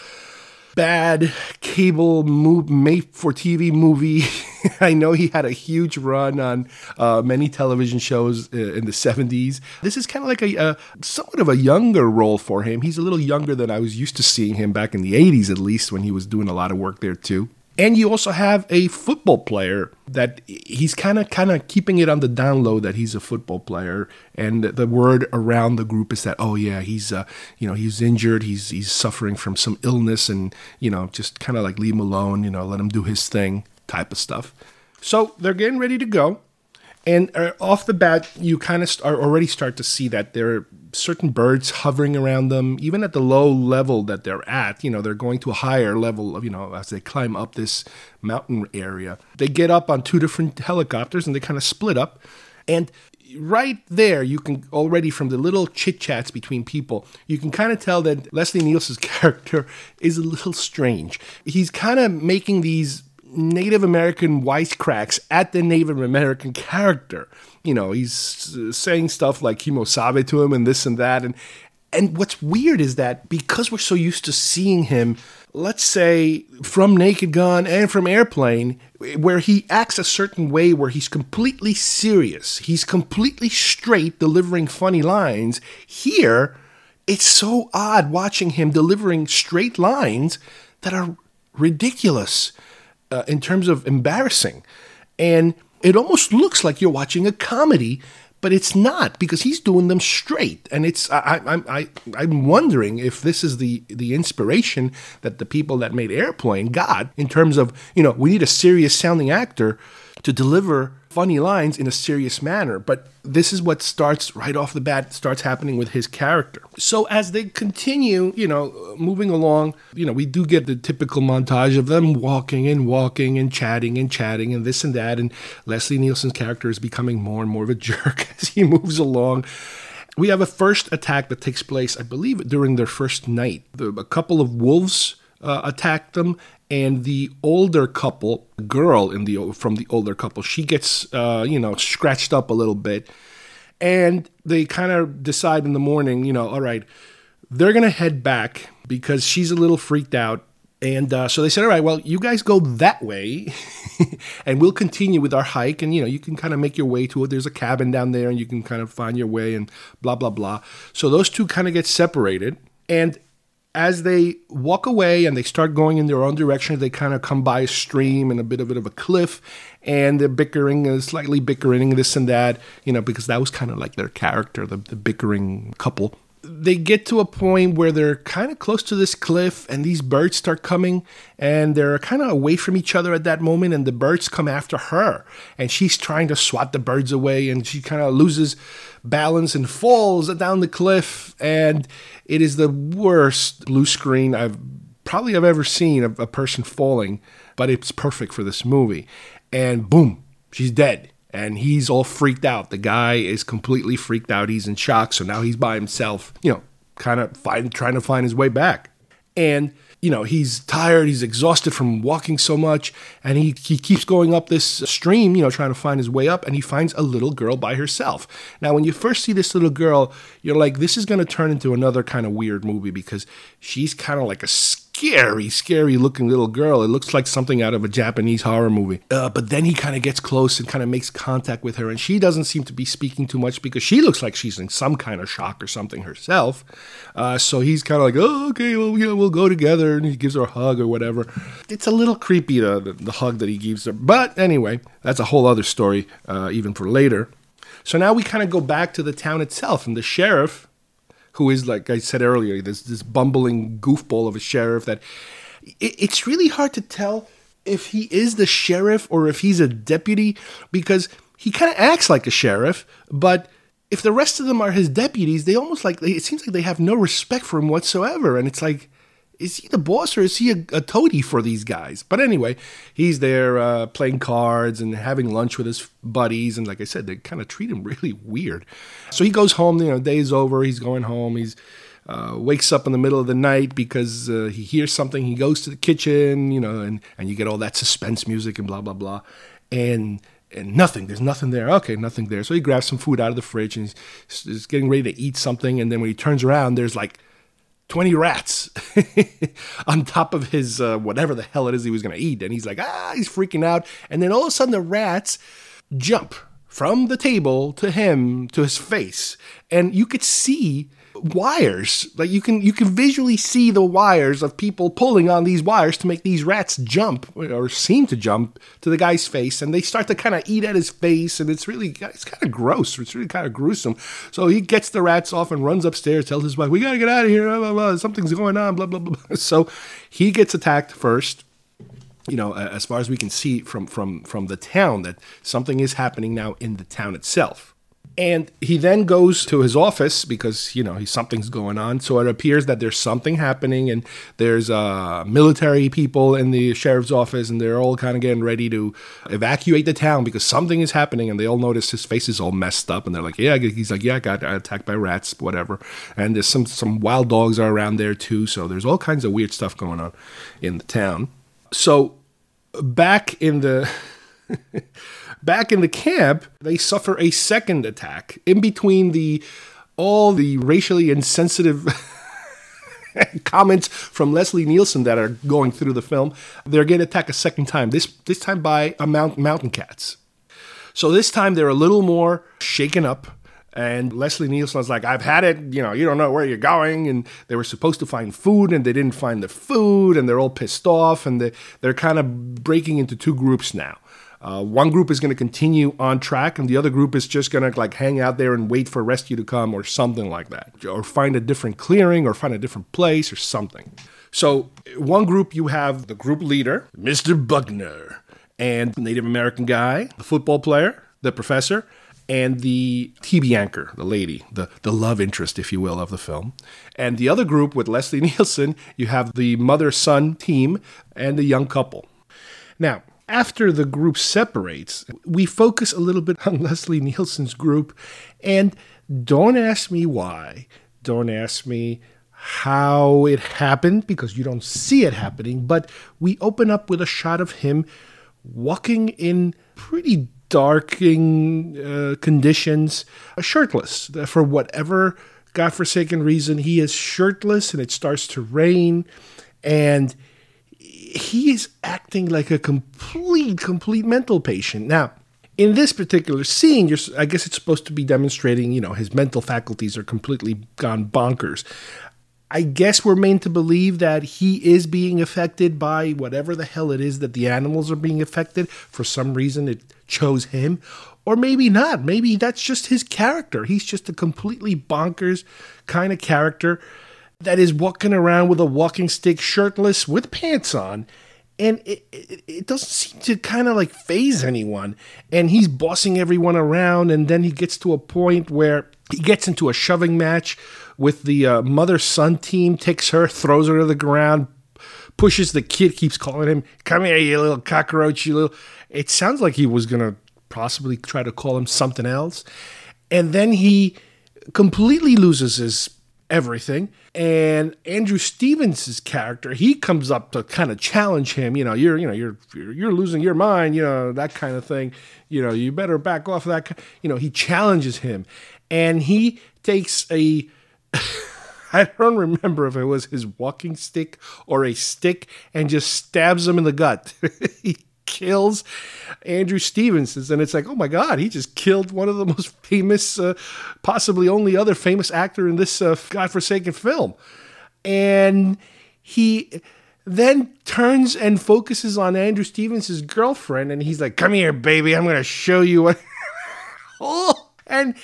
bad cable move, made for TV movie. [laughs] I know he had a huge run on uh, many television shows uh, in the 70s. This is kind of like a, a, somewhat of a younger role for him. He's a little younger than I was used to seeing him back in the 80s, at least, when he was doing a lot of work there too. And you also have a football player that he's kind of kind of keeping it on the down low that he's a football player. And the word around the group is that oh yeah he's uh, you know he's injured he's he's suffering from some illness and you know just kind of like leave him alone you know let him do his thing type of stuff. So they're getting ready to go. And uh, off the bat, you kind of st- already start to see that they're certain birds hovering around them, even at the low level that they're at. You know, they're going to a higher level of, you know, as they climb up this mountain area. They get up on two different helicopters and they kind of split up. And right there, you can already from the little chit chats between people, you can kind of tell that Leslie Nielsen's [laughs] character is a little strange. He's kind of making these Native American wisecracks at the Native American character. You know, he's saying stuff like Kimosabe to him and this and that. And, and what's weird is that because we're so used to seeing him, let's say from Naked Gun and from Airplane, where he acts a certain way where he's completely serious, he's completely straight delivering funny lines. Here, it's so odd watching him delivering straight lines that are ridiculous uh, in terms of embarrassing. And it almost looks like you're watching a comedy, but it's not because he's doing them straight. And it's I, I, I, I'm wondering if this is the the inspiration that the people that made Airplane got in terms of you know we need a serious sounding actor to deliver funny lines in a serious manner. But this is what starts right off the bat starts happening with his character. So as they continue, you know, moving along, you know, we do get the typical montage of them walking and walking and chatting and chatting and this and that and Leslie Nielsen's character is becoming more and more of a [laughs] jerk as he moves along. We have a first attack that takes place, I believe, during their first night. A couple of wolves uh, attack them, and the older couple, girl in the from the older couple, she gets uh, you know scratched up a little bit, and they kind of decide in the morning, you know, all right, they're gonna head back because she's a little freaked out. And uh, so they said, all right, well, you guys go that way, [laughs] and we'll continue with our hike. And you know, you can kind of make your way to it. There's a cabin down there, and you can kind of find your way, and blah blah blah. So those two kind of get separated, and as they walk away and they start going in their own direction, they kind of come by a stream and a bit of, bit of a cliff, and they're bickering, uh, slightly bickering, this and that, you know, because that was kind of like their character, the, the bickering couple. They get to a point where they're kind of close to this cliff, and these birds start coming, and they're kind of away from each other at that moment, and the birds come after her, and she's trying to swat the birds away, and she kind of loses balance and falls down the cliff, and it is the worst blue screen I've probably I've ever seen of a person falling, but it's perfect for this movie. And boom, she's dead. And he's all freaked out. The guy is completely freaked out. He's in shock. So now he's by himself, you know, kind of find, trying to find his way back. And you know, he's tired, he's exhausted from walking so much, and he, he keeps going up this stream, you know, trying to find his way up, and he finds a little girl by herself. Now, when you first see this little girl, you're like, this is going to turn into another kind of weird movie because she's kind of like a scary, scary looking little girl. It looks like something out of a Japanese horror movie. Uh, but then he kind of gets close and kind of makes contact with her, and she doesn't seem to be speaking too much because she looks like she's in some kind of shock or something herself. Uh, so he's kind of like, oh, okay, well, yeah, we'll go together, and he gives her a hug or whatever. It's a little creepy, the, the, the hug that he gives her. But anyway, that's a whole other story, uh, even for later. So now we kind of go back to the town itself, and the sheriff who is like I said earlier, this this bumbling goofball of a sheriff that it, it's really hard to tell if he is the sheriff or if he's a deputy because he kind of acts like a sheriff, but if the rest of them are his deputies, they almost like it seems like they have no respect for him whatsoever, and it's like is he the boss or is he a, a toady for these guys? But anyway, he's there uh, playing cards and having lunch with his buddies, and like I said, they kind of treat him [laughs] really weird. So he goes home. You know, day's over. He's going home. He's uh, wakes up in the middle of the night because uh, he hears something. He goes to the kitchen, you know, and and you get all that suspense music and blah blah blah, and and nothing. There's nothing there. Okay, nothing there. So he grabs some food out of the fridge and he's, he's getting ready to eat something. And then when he turns around, there's like 20 rats [laughs] on top of his uh, whatever the hell it is he was going to eat. And he's like, ah, he's freaking out. And then all of a sudden the rats jump from the table to him to his face. And you could see wires. Like you can you can visually see the wires of people pulling on these wires to make these rats jump or seem to jump to the guy's face, and they start to kind of eat at his face, and it's really it's kind of gross. It's really kind of gruesome. So he gets the rats off and runs upstairs, tells his wife, "We gotta get out of here. Blah, blah, blah. Something's going on." Blah blah blah. So he gets attacked first you know, as far as we can see from from from the town, that something is happening now in the town itself. And he then goes to his office because, you know, he, something's going on. So it appears that there's something happening and there's uh, military people in the sheriff's office and they're all kind of getting ready to evacuate the town because something is happening. And they all notice his face is all messed up. And they're like, yeah, he's like, yeah, I got attacked by rats, whatever. And there's some, some wild dogs are around there too. So there's all kinds of weird stuff going on in the town. So back in the. [laughs] Back in the camp, they suffer a second attack in between the all the racially insensitive [laughs] comments from Leslie Nielsen that are going through the film. They're getting attacked a second time. This this time by a mount, mountain cats. So this time they're a little more shaken up. And Leslie Nielsen's like, I've had it, you know, you don't know where you're going. And they were supposed to find food and they didn't find the food and they're all pissed off and they, they're kind of breaking into two groups now. Uh, one group is going to continue on track, and the other group is just going to like hang out there and wait for rescue to come, or something like that, or find a different clearing, or find a different place, or something. So, one group you have the group leader, Mr. Buckner, and Native American guy, the football player, the professor, and the TV anchor, the lady, the, the love interest, if you will, of the film. And the other group with Leslie [laughs] Nielsen, you have the mother son team and the young couple. Now, after the group separates, we focus a little bit on [laughs] Leslie Nielsen's group. And don't ask me why. Don't ask me how it happened because you don't see it happening. But we open up with a shot of him walking in pretty darking uh, conditions, shirtless. For whatever godforsaken reason, he is shirtless and it starts to rain. And he is acting like a complete, complete mental patient. Now, in this particular scene, you're, I guess it's supposed to be demonstrating, you know, his mental faculties are completely gone bonkers. I guess we're meant to believe that he is being affected by whatever the hell it is that the animals are being affected. For some reason, it chose him. Or maybe not. Maybe that's just his character. He's just a completely bonkers kind of character that is walking around with a walking stick, shirtless, with pants on. And it, it, it doesn't seem to kind of like phase anyone. And he's bossing everyone around. And then he gets to a point where he gets into a shoving match with the uh, mother son team, takes her, throws her to the ground, pushes the kid, keeps calling him, Come here, you little cockroach, you little. It sounds like he was to possibly try to call him something else. And then he completely loses his everything. And Andrew Stevens' character, he comes up to kind of challenge him. You know, you're you know you're you're losing your mind. You know that kind of thing. You know, you better back off of that. You know, he challenges him, and he takes a. [laughs] I don't remember if it was his walking stick or a stick and just stabs him in the gut. [laughs] he kills Andrew Stevens. And it's like, oh my God, he just killed one of the most [laughs] famous, uh, possibly only other famous actor in this uh, godforsaken film. And he then turns and focuses on Andrew Stevens' girlfriend. And he's like, come here, baby, I'm going to show you what. [laughs] oh, and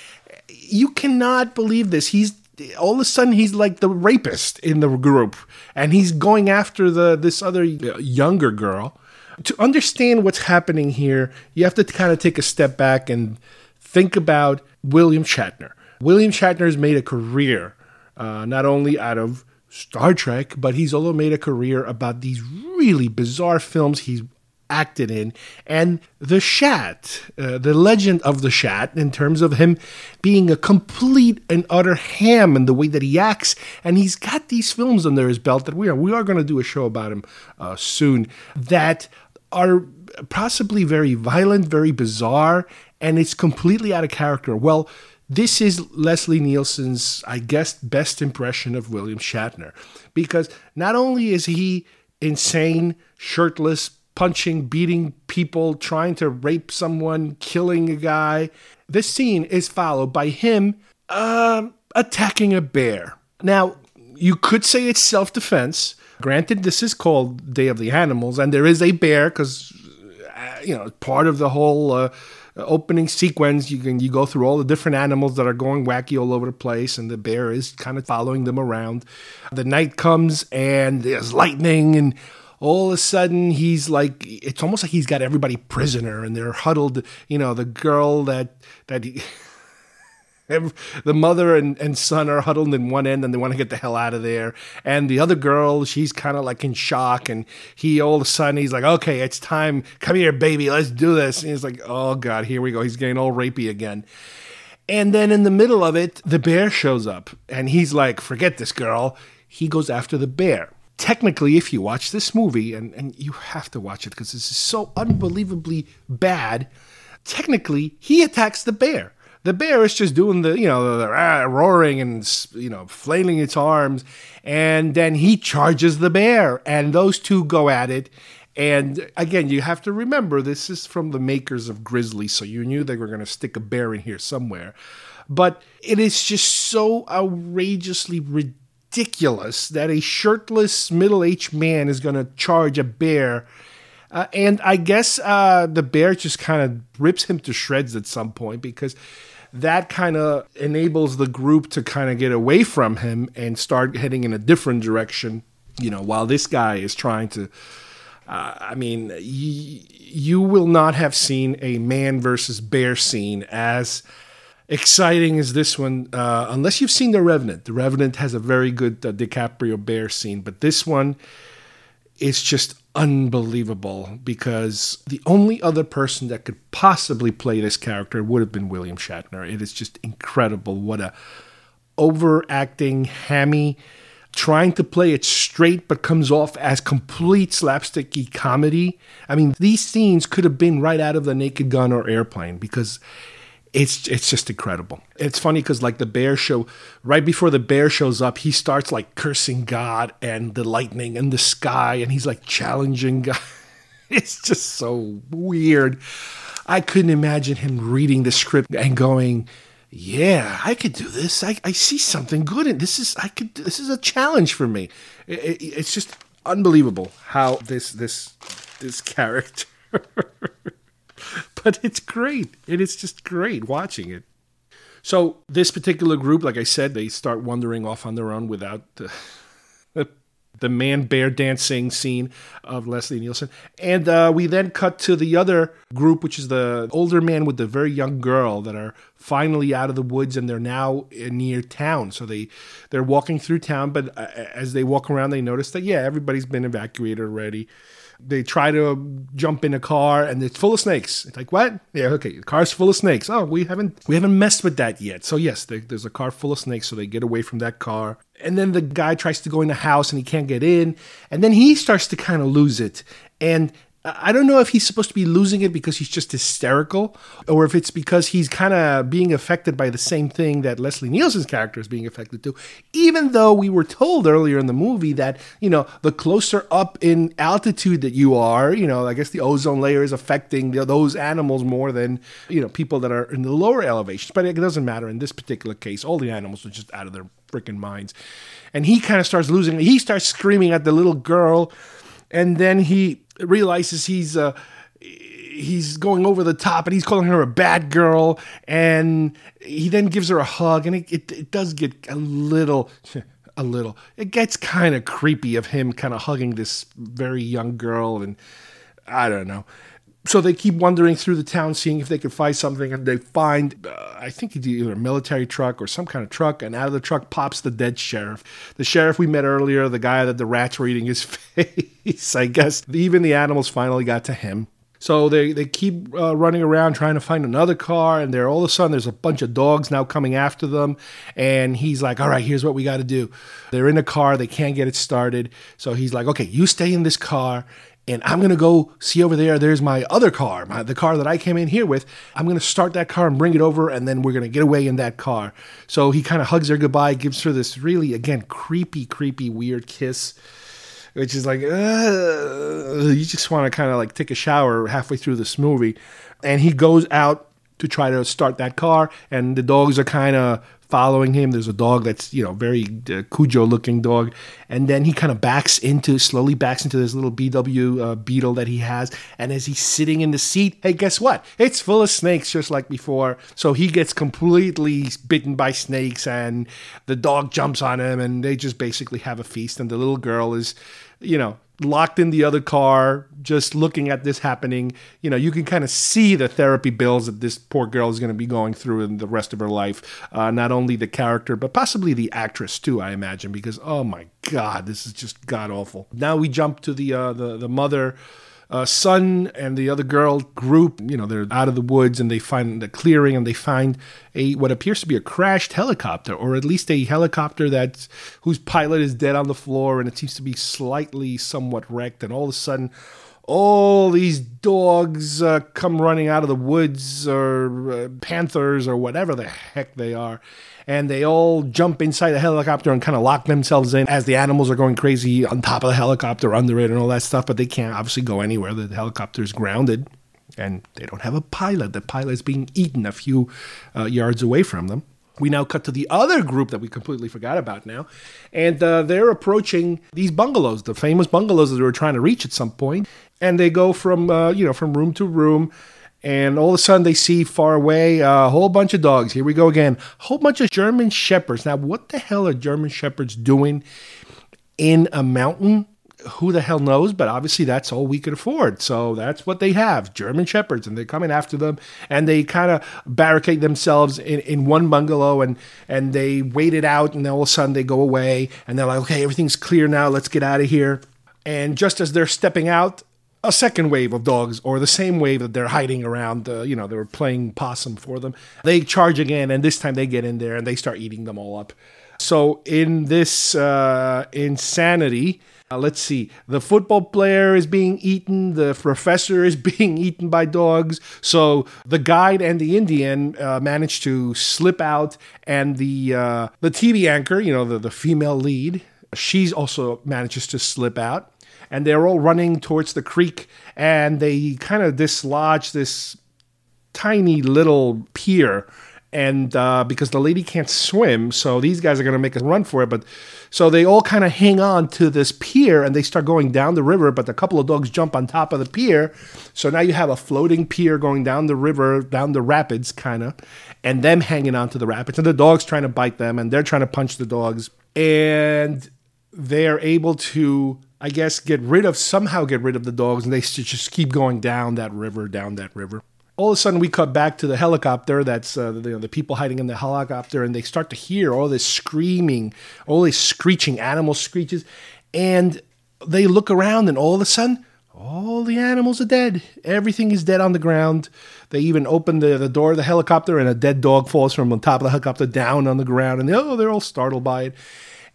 you cannot believe this. He's all of a sudden he's like the rapist in the group and he's going after the this other younger girl to understand what's happening here, you have to kind of take a step back and think about William Shatner. William Shatner has made a career uh, not only out of Star Trek, but he's also made a career about these really bizarre films he's acted in, and the Shat, uh, the legend of the Shat, in terms of him being a complete and utter ham in the way that he acts, and he's got these films under his belt that we are we are going to do a show about him uh, soon that are possibly very violent, very bizarre, and it's completely out of character. Well, this is Leslie Nielsen's, I guess, best impression of William Shatner. Because not only is he insane, shirtless, punching, beating people, trying to rape someone, killing a guy, this scene is followed by him uh, attacking a bear. Now, you could say it's self defense, Granted, this is called Day of the Animals, and there is a bear because uh, you know part of the whole uh, opening sequence. You can you go through all the different animals that are going wacky all over the place, and the bear is kind of following them around. The night comes, and there's lightning, and all of a sudden he's like it's almost like he's got everybody prisoner and they're huddled you know the girl that that he, [laughs] the mother and, and son are huddled in one end and they want to get the hell out of there. And the other girl, she's kind of like in shock. And he all of a sudden, he's like, okay, it's time. Come here, baby. Let's do this. And he's like, oh, God, here we go. He's getting all rapey again. And then in the middle of it, the bear shows up and he's like, forget this girl. He goes after the bear. Technically, if you watch this movie, and, and you have to watch it because this is so unbelievably bad, technically, he attacks the bear. The bear is just doing the, you know, the, ah, roaring and, you know, flailing its arms. And then he charges the bear. And those two go at it. And again, you have to remember this is from the makers of Grizzly, so you knew they were going to stick a bear in here somewhere. But it is just so outrageously ridiculous that a shirtless middle aged man is going to charge a bear. Uh, and I guess uh, the bear just kind of rips him to shreds at some point because that kind of enables the group to kind of get away from him and start heading in a different direction. You know, while this guy is trying to uh, I mean, y- you will not have seen a man versus bear scene as exciting as this one, uh, unless you've seen The Revenant. The Revenant has a very good uh, DiCaprio bear scene, but this one is just unbelievable because the only other person that could possibly play this character would have been William Shatner. It is just incredible what a overacting, hammy trying to play it straight but comes off as complete slapsticky comedy. I mean, these scenes could have been right out of the Naked Gun or Airplane because it's it's just incredible. It's funny because like the bear show, right before the bear shows up, he starts like cursing God and the lightning and the sky, and he's like challenging God. [laughs] It's just so weird. I couldn't imagine him reading the script and going, yeah, I could do this. I, I see something good in this. Is I could. This is a challenge for me. It, it, it's just unbelievable how this this this character. [laughs] [laughs] but it's great. It is just great watching it. So this particular group, like I said, they start wandering off on their own without the [laughs] the man bear dancing scene of Leslie Nielsen. And uh, we then cut to the other group, which is the older man with the very young girl that are finally out of the woods and they're now near town. So they they're walking through town, but uh, as they walk around, they notice that yeah, everybody's been evacuated already. They try to jump in a car and it's full of snakes. It's like what? Yeah, okay. The car's full of snakes. Oh, we haven't we haven't messed with that yet. So yes, there's a car full of snakes. So they get away from that car. And then the guy tries to go in the house and he can't get in. And then he starts to kind of lose it. And I don't know if he's supposed to be losing it because he's just hysterical or if it's because he's kind of being affected by the same thing that Leslie Nielsen's character is being affected to. Even though we were told earlier in the movie that, you know, the closer up in altitude that you are, you know, I guess the ozone layer is affecting those animals more than, you know, people that are in the lower elevations. But it doesn't matter in this particular case. All the animals are just out of their freaking minds. And he kind of starts losing, he starts screaming at the little girl. And then he realizes he's uh, he's going over the top and he's calling her a bad girl. And he then gives her a hug and it, it, it does get a little [laughs] a little it gets kind of creepy of him kind of hugging this very young girl and i don't know so they keep wandering through the town seeing if they can find something and they find uh, i think it's either a military truck or some kind of truck and out of the truck pops the dead sheriff the sheriff we met earlier the guy that the rats were eating his [laughs] face i guess even the animals finally got to him so they, they keep uh, running around trying to find another car, and there all of a sudden there's a bunch of dogs now coming after them. And he's like, "All right, here's what we got to do." They're in a car, they can't get it started. So he's like, "Okay, you stay in this car, and I'm gonna go see over there. There's my other car, my, the car that I came in here with. I'm gonna start that car and bring it over, and then we're gonna get away in that car. So he kind of hugs her goodbye, gives her this really, again, creepy, creepy, weird kiss, which is like, uh, you just want to kind of like take a shower halfway through this movie. And he goes out to try to start that car, and the dogs are kind of following him. There's a dog that's you know very uh, Cujo looking dog, and then he kind of backs into slowly backs into this little VW uh, beetle that he has, and as he's sitting in the seat, hey, guess what? It's full of snakes just like before. So he gets completely bitten by snakes, and the dog jumps on him, and they just basically have a feast, and the little girl is, you know, locked in the other car, just looking at this happening. You know, you can kind of see the therapy bills that this poor girl is going to be going through in the rest of her life. Uh, not only the character, but possibly the actress too, I imagine, because oh my god, this is just god awful. Now we jump to the uh, the the mother uh, son and the other girl group, you know, they're out of the woods and they find the clearing and they find a what appears to be a crashed helicopter, or at least a helicopter that's whose pilot is dead on the floor and it seems to be slightly somewhat wrecked. And all of a sudden, all these dogs uh, come running out of the woods or uh, panthers or whatever the heck they are and they all jump inside the helicopter and kind of lock themselves in as the animals are going crazy on top of the helicopter under it and all that stuff but they can't obviously go anywhere the helicopter is grounded and they don't have a pilot the pilot is being eaten a few uh, yards away from them we now cut to the other group that we completely forgot about now, and uh, they're approaching these bungalows, the famous bungalows that they were trying to reach at some point, and they go from uh, you know from room to room. And all of a sudden, they see far away uh, a whole bunch of dogs. Here we go again. A whole bunch of German shepherds. Now, what the hell are German shepherds doing in a mountain who the hell knows? But obviously, that's all we could afford. So that's what they have German Shepherds, and they're coming after them. And they kind of barricade themselves in, in one bungalow and, and they wait it out. And then all of a sudden, they go away and they're like, okay, everything's clear now. Let's get out of here. And just as they're stepping out, a second wave of dogs, or the same wave that they're hiding around, uh, you know, they were playing possum for them. They charge again, and this time they get in there and they start eating them all up. So, in this uh, insanity, uh, let's see. The football player is being eaten. The professor is [laughs] being eaten by dogs. So the guide and the Indian uh, manage to slip out, and the uh, the TV anchor, you know, the, the female lead, she's also manages to slip out. And they're all running towards the creek, and they kind of dislodge this tiny little pier and uh, because the lady can't swim, so these guys are going to make a run for it. But so they all kind of hang on to this pier and they start going down the river. But a couple of dogs jump on top of the pier, so now you have a floating pier going down the river, down the rapids, kind of, and them hanging on to the rapids, and the dogs trying to bite them, and they're trying to punch the dogs, and they're able to. I guess get rid of somehow get rid of the dogs and they just keep going down that river, down that river. All of a sudden we cut back to the helicopter that's uh, the, the, people hiding in the helicopter and they start to hear all this screaming all these screeching animal screeches. And they look around and all of a sudden all the animals are dead. Everything is dead on the ground. They even open the, the door of the helicopter and a dead dog falls from on top of the helicopter down on the ground and they, oh they're all startled by it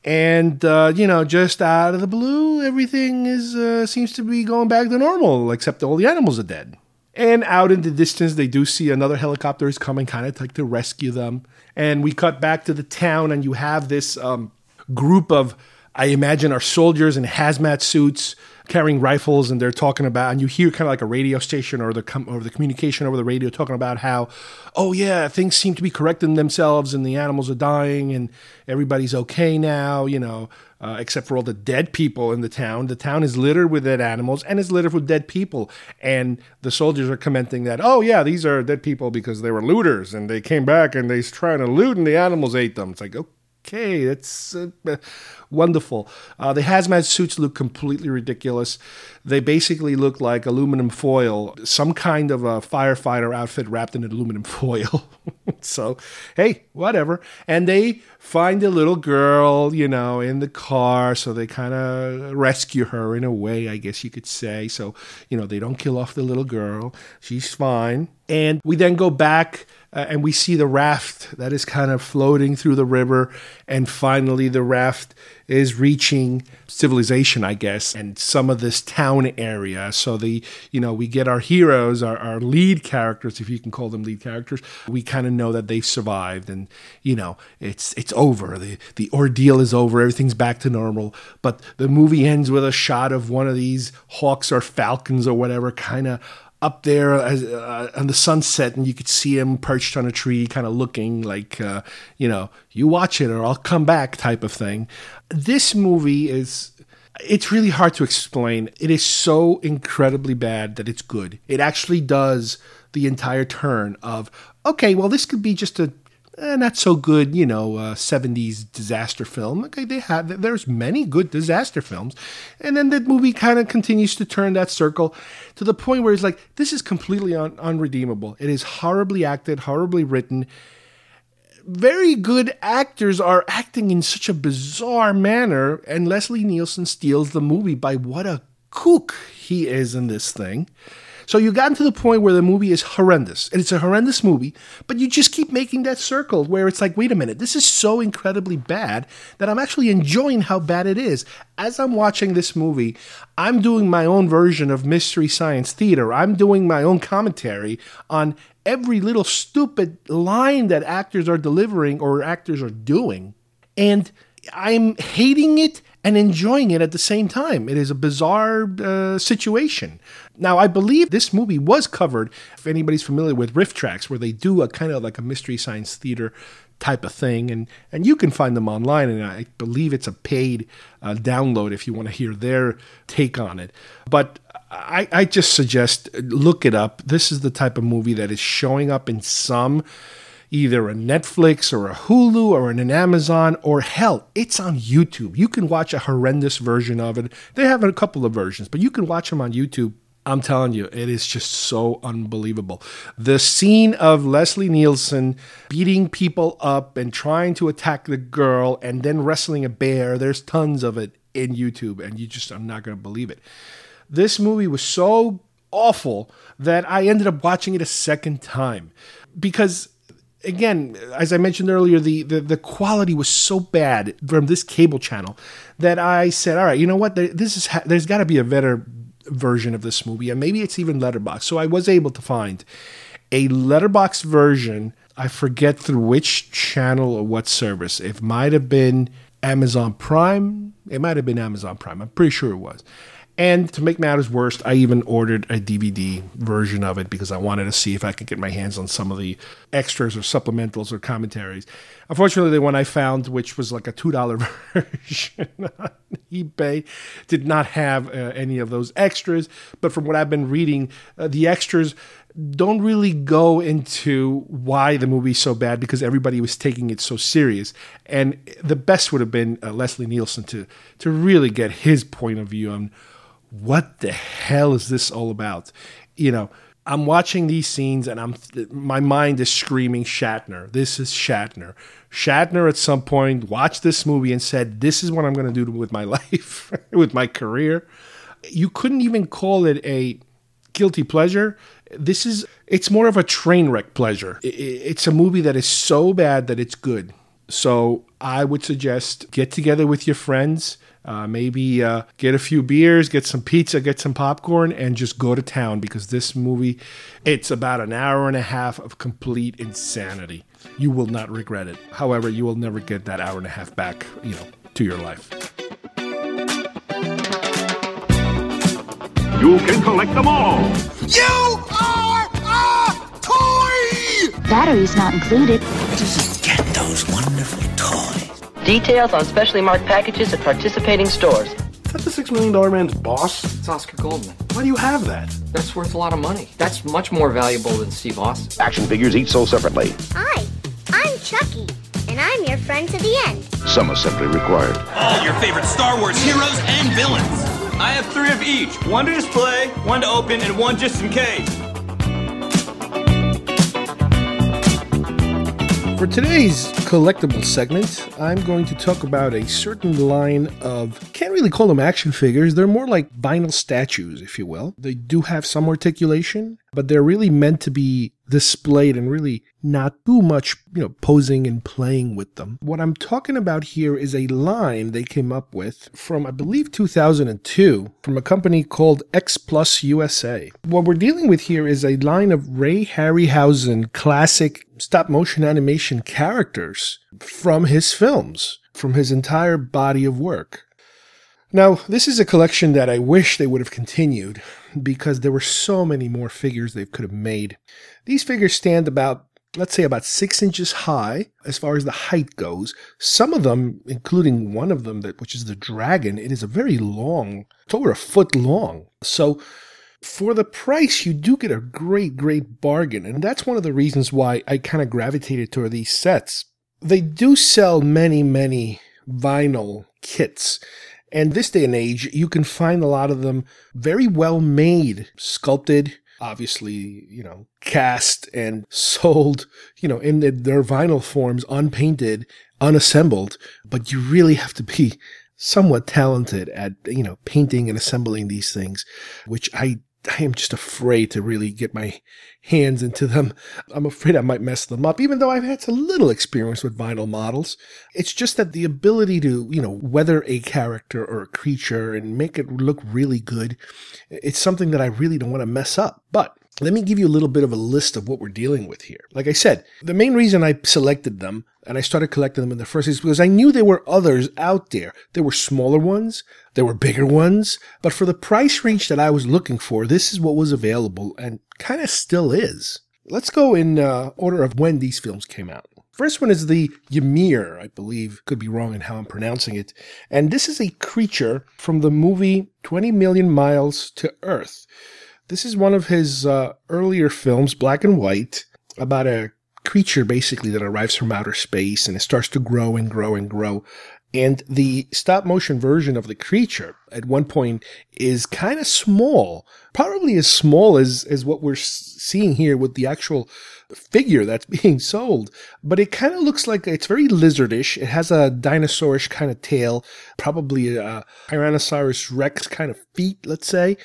and uh, you know just out of the blue everything is uh, seems to be going back to normal except all the animals are dead and out in the distance, they do see another helicopter is coming, kind of like to rescue them. And we cut back to the town, and you have this um, group of, I imagine, are soldiers in hazmat suits carrying rifles, and they're talking about, and you hear kind of like a radio station or the com- or the communication over the radio talking about how, oh yeah, things seem to be correcting themselves, and the animals are dying, and everybody's okay now, you know uh, except for all the dead people in the town. The town is littered with dead animals and is littered with dead people. And the soldiers are commenting that, oh, yeah, these are dead people because they were looters and they came back and they're trying to loot and the animals ate them. It's like, okay, that's uh, wonderful. Uh, the hazmat suits look completely ridiculous. They basically look like aluminum foil, some kind of a firefighter outfit wrapped in aluminum [laughs] foil. so, hey, whatever. And they find a little girl, you know, in the car. So they kind of rescue her in a way, I guess you could say. So, you know, they don't kill off the little girl. She's fine. And we then go back uh, and we see the raft that is kind of floating through the river. And finally, the raft is reaching civilization, I guess, and some of this town area. So the, you know, we get our heroes, our, our lead characters, if you can call them lead characters. We kind of know that they've survived, and you know, it's it's over. the The ordeal is over. Everything's back to normal. But the movie ends with a shot of one of these hawks or falcons or whatever, kind of up there as, uh, on the sunset, and you could see him perched on a tree, kind of looking like, uh, you know, you watch it or I'll come back type of thing. This movie is. It's really hard to explain. It is so incredibly bad that it's good. It actually does the entire turn of, okay, well, this could be just a eh, not so good, you know, uh, 70s disaster film. Okay, they have there's many good disaster films, and then the movie kind of continues to turn that circle to the point where it's like this is completely un- unredeemable. It is horribly acted, horribly written. Very good actors are acting in such a bizarre manner, and Leslie Nielsen steals the movie by what a kook he is in this thing. So you've gotten to the point where the movie is horrendous, and it's a horrendous movie, but you just keep making that circle where it's like, wait a minute, this is so incredibly bad that I'm actually enjoying how bad it is. As I'm watching this movie, I'm doing my own version of Mystery Science Theater. I'm doing my own commentary on every little stupid line that actors are delivering or actors are doing. And I'm hating it and enjoying it at the same time. It is a bizarre uh, situation. Now, I believe this movie was covered, if anybody's familiar with RiffTrax, where they do a kind of like a mystery science theater type of thing, and and you can find them online, and I believe it's a paid uh, download if you want to hear their take on it. But I, I just suggest look it up. This is the type of movie that is showing up in some either a Netflix or a Hulu or an Amazon or hell, it's on YouTube. You can watch a horrendous version of it. They have a couple of versions, but you can watch them on YouTube. I'm telling you, it is just so unbelievable. The scene of Leslie Nielsen beating people up and trying to attack the girl and then wrestling a bear, there's tons of it in YouTube, and you just are not going to believe it. This movie was so awful that I ended up watching it a second time because again, as I mentioned earlier, the, the, the quality was so bad from this cable channel that I said, all right, you know what? This is there's got to be a better version of this movie, and maybe it's even letterbox. So I was able to find a letterbox version. I forget through which channel or what service. It might have been Amazon Prime. It might have been Amazon Prime. I'm pretty sure it was. And to make matters worse, I even ordered a DVD version of it because I wanted to see if I could get my hands on some of the extras or supplementals or commentaries. Unfortunately, the one I found, which was like a $2 [laughs] version on eBay, did not have uh, any of those extras. But from what I've been reading, uh, the extras don't really go into why the movie's so bad because everybody was taking it so serious. And the best would have been uh, Leslie Nielsen to, to really get his point of view on what the hell is this all about? You know, I'm watching these scenes and I'm my mind is screaming Shatner. This is Shatner. Shatner at some point watched this movie and said, "This is what I'm going to do with my [laughs] life, with my career." You couldn't even call it a guilty pleasure. This is it's more of a train wreck pleasure. It's a movie that is so bad that it's good. So I would suggest get together with your friends uh, maybe uh, get a few beers, get some pizza, get some popcorn, and just go to town because this movie, it's about an hour and a half of complete insanity. You will not regret it. However, you will never get that hour and a half back, you know, to your life. You can collect them all. You are a toy! Batteries not included. Just get those wonderful toys. Details on specially marked packages at participating stores. Is that the Six Million Dollar Man's boss? It's Oscar Goldman. Why do you have that? That's worth a lot of money. That's much more valuable than Steve Austin. Action figures each sold separately. Hi, I'm Chucky, and I'm your friend to the end. Some assembly required. All your favorite Star Wars heroes and villains. I have three of each one to display, one to open, and one just in case. For today's collectible segment, I'm going to talk about a certain line of, can't really call them action figures, they're more like vinyl statues, if you will. They do have some articulation, but they're really meant to be displayed and really not too much, you know, posing and playing with them. What I'm talking about here is a line they came up with from, I believe, 2002 from a company called X Plus USA. What we're dealing with here is a line of Ray Harryhausen classic stop motion animation characters from his films, from his entire body of work. Now, this is a collection that I wish they would have continued because there were so many more figures they could have made. These figures stand about, let's say, about six inches high as far as the height goes. Some of them, including one of them, that which is the dragon, it is a very long, it's over a foot long. So for the price, you do get a great, great bargain. And that's one of the reasons why I kind of gravitated toward these sets. They do sell many, many vinyl kits. And this day and age, you can find a lot of them very well made, sculpted, obviously, you know, cast and sold, you know, in their vinyl forms, unpainted, unassembled. But you really have to be somewhat talented at, you know, painting and assembling these things, which I I am just afraid to really get my hands into them. I'm afraid I might mess them up, even though I've had a little experience with vinyl models. It's just that the ability to, you know, weather a character or a creature and make it look really good, it's something that I really don't want to mess up. But let me give you a little bit of a list of what we're dealing with here. Like I said, the main reason I selected them and I started collecting them in the first place because I knew there were others out there. There were smaller ones, there were bigger ones, but for the price range that I was looking for, this is what was available and kind of still is. Let's go in uh, order of when these films came out. First one is the Ymir, I believe. Could be wrong in how I'm pronouncing it. And this is a creature from the movie 20 Million Miles to Earth. This is one of his uh, earlier films, black and white, about a creature basically that arrives from outer space and it starts to grow and grow and grow. And the stop motion version of the creature at one point is kind of small, probably as small as, as what we're seeing here with the actual figure that's [laughs] being sold, but it kind of looks like it's very lizardish. It has a dinosaurish kind of tail, probably a Tyrannosaurus Rex kind of feet, let's say.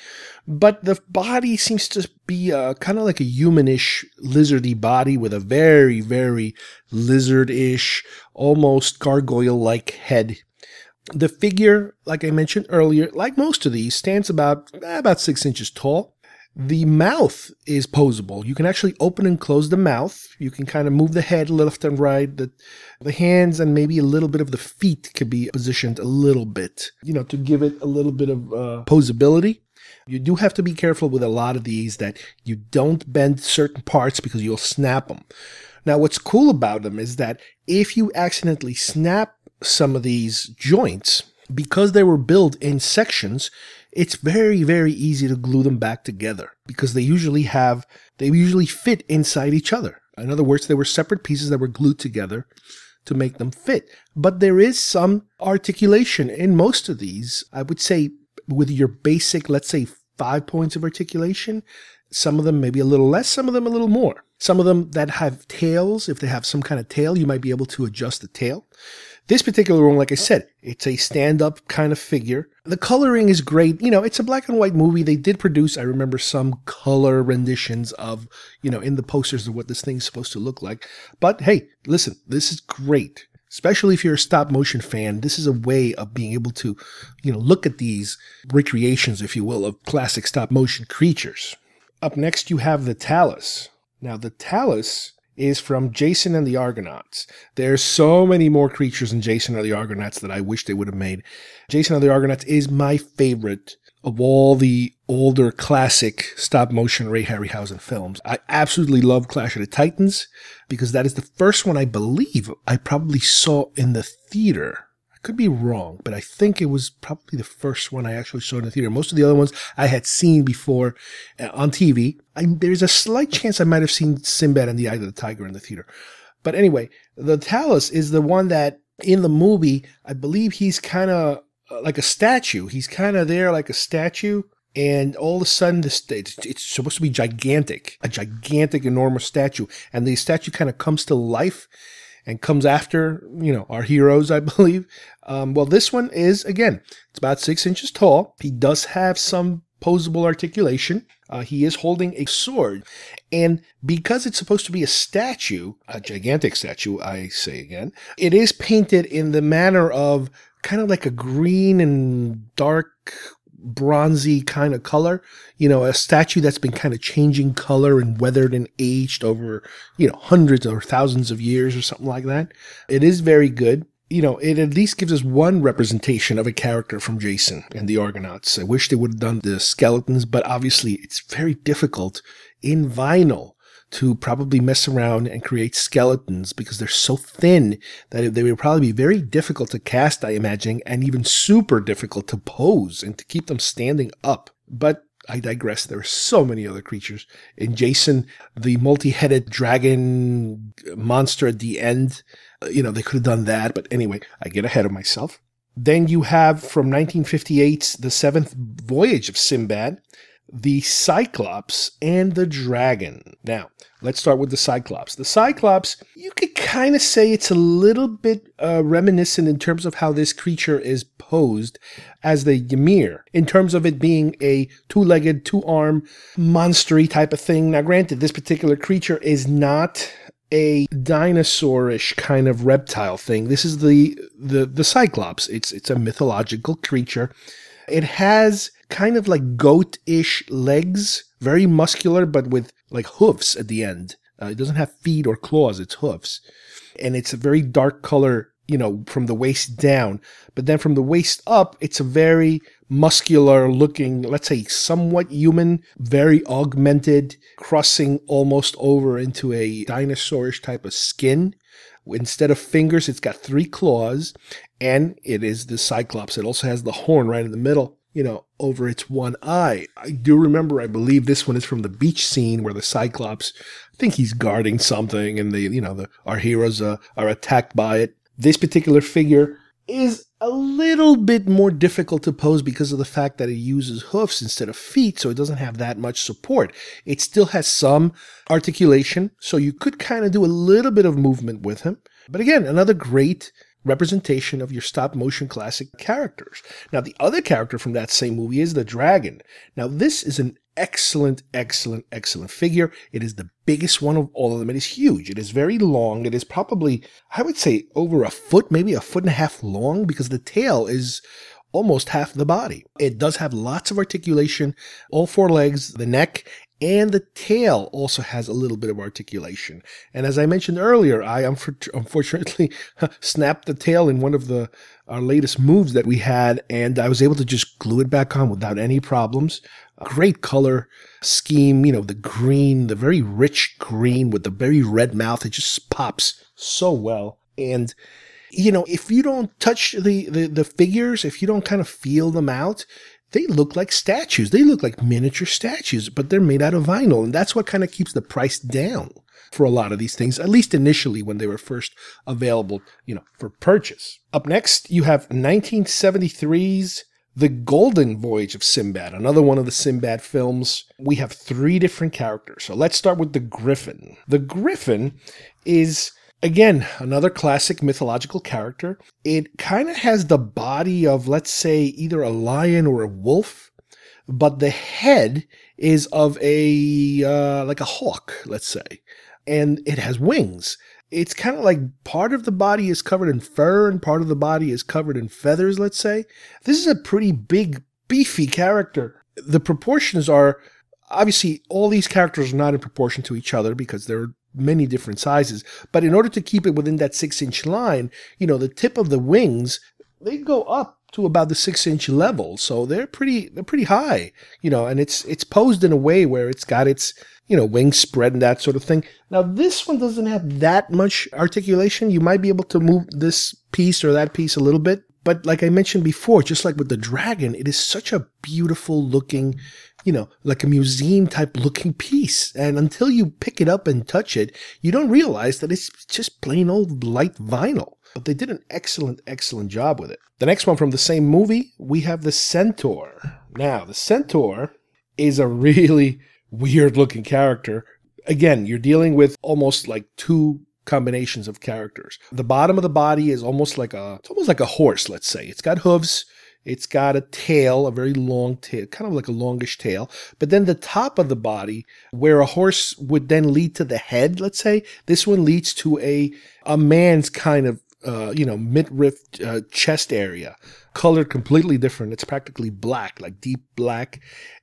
But the body seems to be uh, kind of like a humanish, lizardy body with a very, very lizardish, almost gargoyle like head. The figure, like I mentioned earlier, like most of these, stands about about six inches tall. The mouth is posable. You can actually open and close the mouth. You can kind of move the head left and right. The, the hands and maybe a little bit of the feet could be positioned a little bit, you know, to give it a little bit of uh, posability. You do have to be careful with a lot of these that you don't bend certain parts because you'll snap them. Now, what's cool about them is that if you accidentally snap some of these joints, because they were built in sections, it's very, very easy to glue them back together because they usually have, they usually fit inside each other. In other words, they were separate pieces that were glued together to make them fit. But there is some articulation in most of these. I would say with your basic, let's say five points of articulation, some of them maybe a little less, some of them a little more. Some of them that have tails, if they have some kind of tail, you might be able to adjust the tail. This particular one, like I said, it's a stand up kind of figure. The coloring is great. You know, it's a black and white movie. They did produce, I remember, some color renditions of, you know, in the posters of what this thing's supposed to look like. But hey, listen, this is great. Especially if you're a stop motion fan, this is a way of being able to, you know, look at these recreations, if you will, of classic stop motion creatures. Up next, you have the Talos. Now, the Talos is from Jason and the Argonauts. There's so many more creatures in Jason and the Argonauts that I wish they would have made. Jason and the Argonauts is my favorite of all the older classic stop motion Ray Harryhausen films. I absolutely love Clash of the Titans because that is the first one I believe I probably saw in the theater could be wrong, but I think it was probably the first one I actually saw in the theater. Most of the other ones I had seen before uh, on TV. I, there's a slight chance I might have seen Sinbad and the Eye of the Tiger in the theater. But anyway, the Talos is the one that in the movie, I believe he's kind of uh, like a statue. He's kind of there like a statue. And all of a sudden, this it's supposed to be gigantic, a gigantic, enormous statue. And the statue kind of comes to life and comes after, you know, our heroes, I [laughs] believe. Um, well, this one is, again, it's about six inches tall. He does have some posable articulation. Uh, he is holding a sword. And because it's supposed to be a statue, a gigantic statue, I say again, it is painted in the manner of kind of like a green and dark bronzy kind of color, you know, a statue that's been kind of changing color and weathered and aged over, you know, hundreds or thousands of years or something like that. It is very good. You know, it at least gives us one representation of a character from Jason and the Argonauts. I wish they would have done the skeletons, but obviously it's very difficult in vinyl to probably mess around and create skeletons because they're so thin that they would probably be very difficult to cast, I imagine, and even super difficult to pose and to keep them standing up. But I digress. There are so many other creatures. In Jason, the multi headed dragon monster at the end, uh, you know, they could have done that. But anyway, I get ahead of myself. Then you have from 1958's The Seventh Voyage of Sinbad, the Cyclops and the Dragon. Now, let's start with the Cyclops. The Cyclops, you could kind of say it's a little bit uh, reminiscent in terms of how this creature is posed as the Ymir, in terms of it being a two legged, two arm, monstery type of thing. Now, granted, this particular creature is not a dinosaurish kind of reptile thing. This is the the the Cyclops. It's it's a mythological creature. It has kind of like goat-ish legs, very muscular, but with like hoofs at the end. Uh, it doesn't have feet or claws; it's hoofs, and it's a very dark color, you know, from the waist down. But then from the waist up, it's a very muscular looking, let's say somewhat human, very augmented, crossing almost over into a dinosaurish type of skin. Instead of fingers, it's got three claws, and it is the Cyclops. It also has the horn right in the middle you know, over its one eye. I do remember, I believe this one is from the beach scene where the Cyclops, I think he's guarding something and the, you know, the, our heroes uh, are attacked by it. This particular figure is a little bit more difficult to pose because of the fact that it uses hoofs instead of feet, so it doesn't have that much support. It still has some articulation, so you could kind of do a little bit of movement with him. But again, another great representation of your stop motion classic characters. Now, the other character from that same movie is the dragon. Now, this is an excellent, excellent, excellent figure. It is the biggest one of all of them. It is huge. It is very long. It is probably, I would say, over a foot, maybe a foot and a half long because the tail is almost half the body. It does have lots of articulation, all four legs, the neck, and the tail also has a little bit of articulation. And as I mentioned earlier, I unfortunately [laughs] snapped the tail in one of the our latest moves that we had, and I was able to just glue it back on without any problems. A great color scheme, you know, the green, the very rich green with the very red mouth. It just pops so well. And you know, if you don't touch the, the, the figures, if you don't kind of feel them out, they look like statues. They look like miniature statues, but they're made out of vinyl. And that's what kind of keeps the price down for a lot of these things, at least initially when they were first available, you know, for purchase. Up next, you have 1973's The Golden Voyage of Sinbad, another one of the Sinbad films. We have three different characters. So let's start with the Griffin. The Griffin is Again, another classic mythological character. It kind of has the body of, let's say, either a lion or a wolf, but the head is of a, uh, like a hawk, let's say. And it has wings. It's kind of like part of the body is covered in fur and part of the body is covered in feathers, let's say. This is a pretty big, beefy character. The proportions are obviously all these characters are not in proportion to each other because they're many different sizes. But in order to keep it within that six inch line, you know, the tip of the wings, they go up to about the six inch level. So they're pretty, they're pretty high, you know, and it's, it's posed in a way where it's got its, you know, wings spread and that sort of thing. Now this one doesn't have that much articulation. You might be able to move this piece or that piece a little bit. But like I mentioned before, just like with the dragon, it is such a beautiful looking you know, like a museum type looking piece. And until you pick it up and touch it, you don't realize that it's just plain old light vinyl. But they did an excellent, excellent job with it. The next one from the same movie, we have the Centaur. Now, the Centaur is a really weird looking character. Again, you're dealing with almost like two combinations of characters. The bottom of the body is almost like a it's almost like a horse, let's say. It's got hooves, it's got a tail, a very long tail, kind of like a longish tail. But then the top of the body, where a horse would then lead to the head, let's say, this one leads to a a man's kind of uh, you know midriff uh, chest area, colored completely different. It's practically black, like deep black,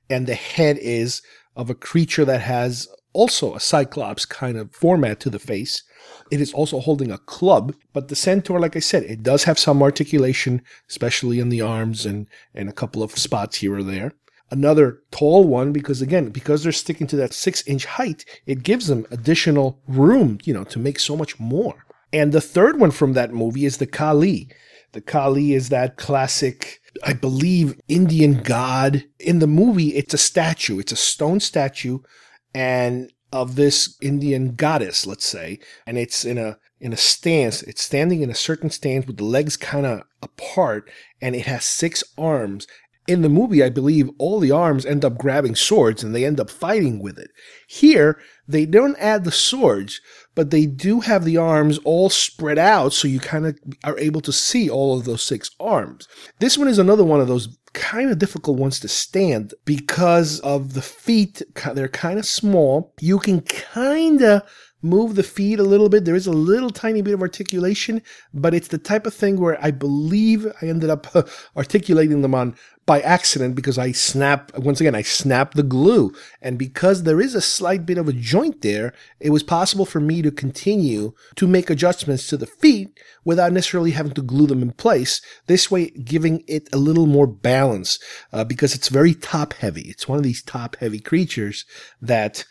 and the head is of a creature that has also a cyclops kind of format to the face it is also holding a club, but the centaur, like I said, it does have some articulation, especially in the arms and, and a couple of spots here or there. Another tall one, because again, because they're sticking to that six inch height, it gives them additional room, you know, to make so much more. And the third one from that movie is the Kali. The Kali is that classic I believe, Indian god. In the movie, it's a statue, it's a stone statue, and of this Indian goddess, let's say, and it's in a in a stance. It's standing in a certain stance with the legs kind of apart, and it has six arms. In the movie, I believe all the arms end up grabbing swords and they end up fighting with it. Here, they don't add the swords, but they do have the arms all spread out so you kind of are able to see all of those six arms. This one is another one of those kind of difficult ones to stand because of the feet. They're kind of small. You can kind of move the feet a little bit. There is a little tiny bit of articulation, but it's the type of thing where I believe I ended up [laughs] articulating them on by accident because I snap once again I snapped the glue and because there is a slight bit of a joint there it was possible for me to continue to make adjustments to the feet without necessarily having to glue them in place this way giving it a little more balance uh, because it's very top heavy it's one of these top heavy creatures that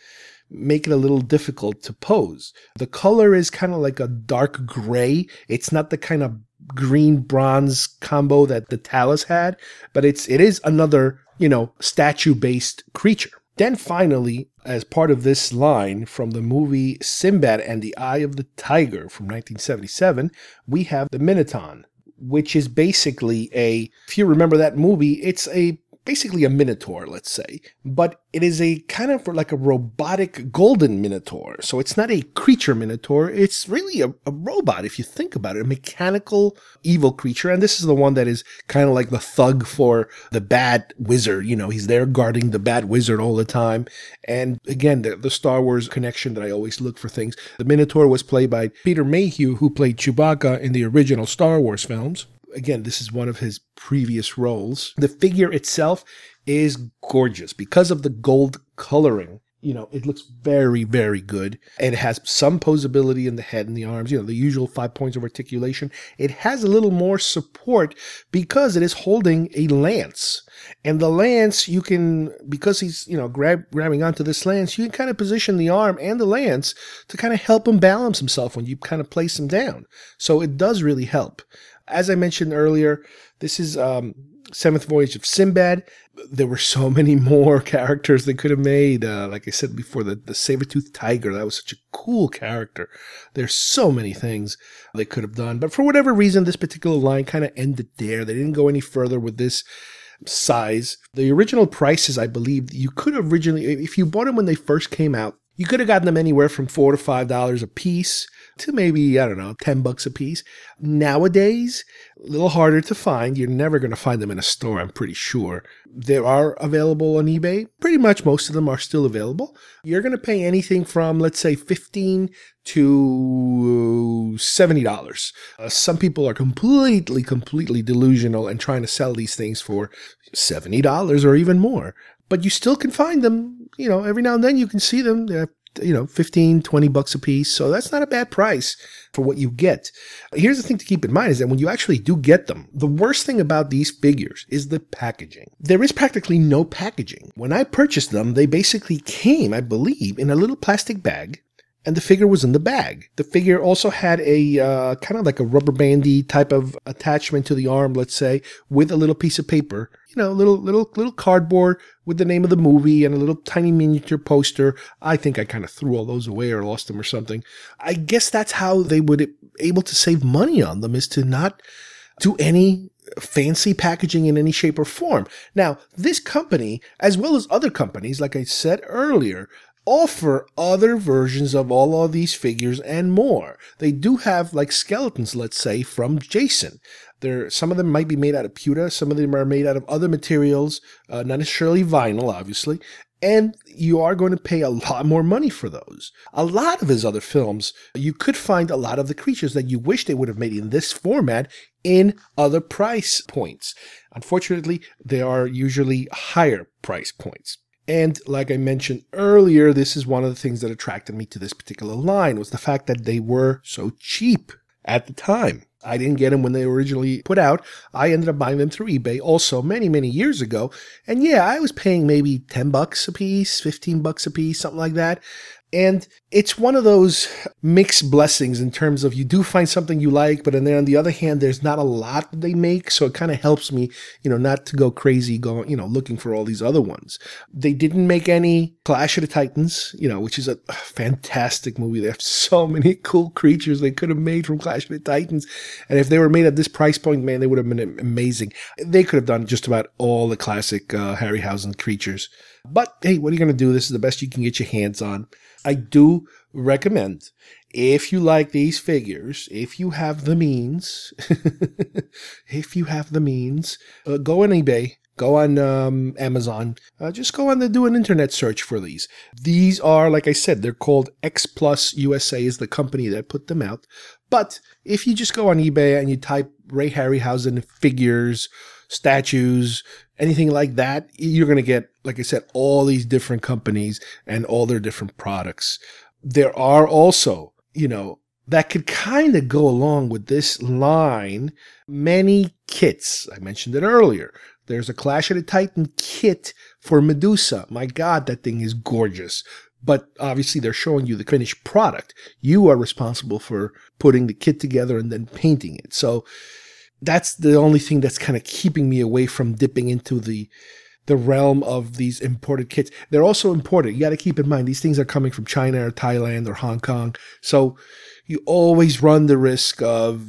make it a little difficult to pose. The color is kind of like a dark gray. It's not the kind of green bronze combo that the Talos had, but it's it is another, you know, statue based creature. Then finally, as part of this line from the movie Sinbad and the Eye of the Tiger from 1977, we have the Minotaur, which is basically a, if you remember that movie, it's a basically a minotaur, let's say, but it is a kind of like a robotic golden minotaur. So it's not a creature minotaur. It's really a, a, robot, if you think about it, a mechanical evil creature. And this is the one that is kind of like the thug for the bad wizard. You know, he's there guarding the bad wizard all the time. And again, the, the Star Wars connection that I always look for things. The minotaur was played by Peter Mayhew, who played Chewbacca in the original Star Wars films again, this is one of his previous roles. The figure itself is gorgeous because of the gold coloring. You know, it looks very, very good. It has some posability in the head and the arms, you know, the usual five points of articulation. It has a little more support because it is holding a lance. And the lance, you can, because he's, you know, grab, grabbing onto this lance, you can kind of position the arm and the lance to kind of help him balance himself when you kind of place him down. So it does really help. As I mentioned earlier, this is um, Seventh Voyage of Sinbad. There were so [laughs] many more characters they could have made. Uh, like I said before, the, the saber-toothed tiger, that was such a cool character. There's so many things they could have done. But for whatever reason, this particular line kind of ended there. They didn't go any further with this size. The original prices, I believe, you could originally, if you bought them when they first came out, you could have gotten them anywhere from four to five dollars a piece to maybe, I don't know, 10 bucks a piece. Nowadays, a little harder to find. You're never going to find them in a store, I'm pretty sure. They are available on eBay. Pretty much most of them are still available. You're going to pay anything from, let's say, 15 to $70. Uh, some people are completely, completely delusional and trying to sell these things for $70 or even more. But you still can find them, you know, every now and then you can see them. They're you know, 15, 20 bucks a piece. So that's not a bad price for what you get. Here's the thing to keep in mind is that when you actually do get them, the worst thing about these figures is the packaging. There is practically no packaging. When I purchased them, they basically came, I believe, in a little plastic bag and the figure was in the bag. The figure also had a uh, kind of like a rubber bandy type of attachment to the arm, let's say, with a little piece of paper, you know, little little little cardboard with the name of the movie and a little tiny miniature poster. I think I kind of threw all those away or lost them or something. I guess that's how they would able to save money on them is to not do any fancy packaging in any shape or form. Now, this company, as well as other companies, like I said earlier, offer other versions of all of these figures and more. They do have like skeletons, let's say, from Jason. There, some of them might be made out of pewter, some of them are made out of other materials, uh, not necessarily vinyl, obviously. And you are going to pay a lot more money for those. A lot of his other films, you could find a lot of the creatures that you wish they would have made in this format in other price points. Unfortunately, they are usually higher price points. And like I mentioned earlier, this is one of the things that attracted me to this particular line was the fact that they were so cheap at the time. I didn't get them when they were originally put out. I ended up buying them through eBay also many, many years ago. And yeah, I was paying maybe 10 bucks a piece, 15 bucks a piece, something like that. And it's one of those mixed blessings in terms of you do find something you like, but then on the other hand, there's not a lot they make. So it kind of helps me, you know, not to go crazy going, you know, looking for all these other ones. They didn't make any Clash of the Titans, you know, which is a fantastic movie. They have so many [laughs] cool creatures they could have made from Clash of the Titans. And if they were made at this price point, man, they would have been amazing. They could have done just about all the classic uh, Harryhausen creatures. But hey, what are you going to do? This is the best you can get your hands on. I do recommend if you like these figures, if you have the means, [laughs] if you have the means, uh, go on eBay, go on um, Amazon, uh, just go on the do an internet search for these. These are, like I said, they're called X Plus USA is the company that put them out. But if you just go on eBay and you type Ray Harryhausen figures, statues, anything like that, you're going to get, like I said, all these different companies and all their different products. There are also, you know, that could kind of go along with this line, many kits. I mentioned it earlier. There's a Clash of the Titan kit for Medusa. My God, that thing is gorgeous. But obviously, they're showing you the finished product. You are responsible for putting the kit together and then painting it. So, that's the only thing that's kind of keeping me away from dipping into the the realm of these imported kits. They're also imported. You got to keep in mind these things are coming from China or Thailand or Hong Kong. So you always run the risk of,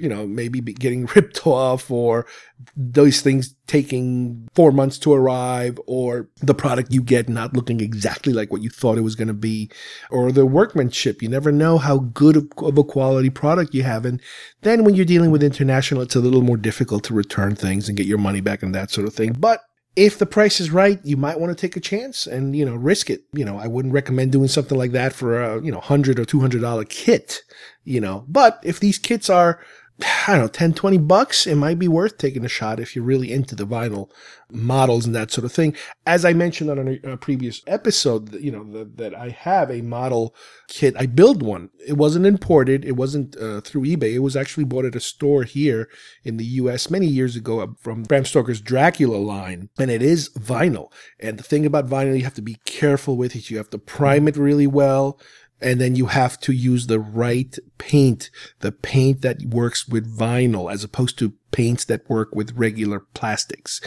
you know, maybe getting [laughs] ripped off or those things taking four months to arrive or the product you get not looking exactly like what you thought it was going to be or the workmanship. You never know how good of a quality product you have. And then when you're dealing with international, it's a little more difficult to return things and get your money back and that sort of thing. But if the price is right, you might want to take a chance and, you know, risk it. You know, I wouldn't recommend doing something like that for a, you know, hundred or two hundred dollar kit, you know, but if these kits are I don't know, 10, 20 bucks, it might be worth taking a shot if you're really into the vinyl models and that sort of thing. As I mentioned on a, a previous episode, you know, the, that I have a model kit. I build one. It wasn't imported. It wasn't uh, through eBay. It was actually bought at a store here in the US many years ago uh, from Bram Stoker's Dracula line. And it is vinyl. And the thing about vinyl, you have to be careful with it. You have to prime it really well and then you have to use the right paint, the paint that works with vinyl as opposed to paints that work with regular plastics.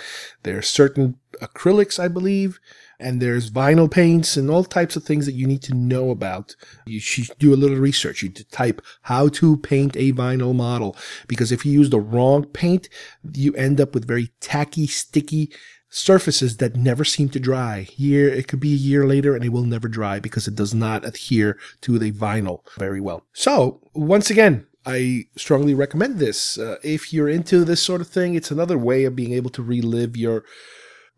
There are certain acrylics, I believe, and there's vinyl paints and all types of things that you need to know about. You should do a little research. You type how to paint a vinyl model because if you use the wrong paint, you end up with very tacky, sticky, surfaces that never seem to dry. Year, it could be a year later and it will never dry because it does not adhere to the vinyl very well. So once again, I strongly recommend this. Uh, if you're into this sort of thing, it's another way of being able to relive your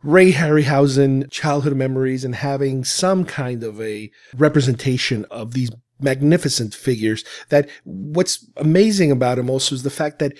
Ray Harryhausen childhood memories and having some kind of a representation of these magnificent figures that what's amazing about him also is the fact that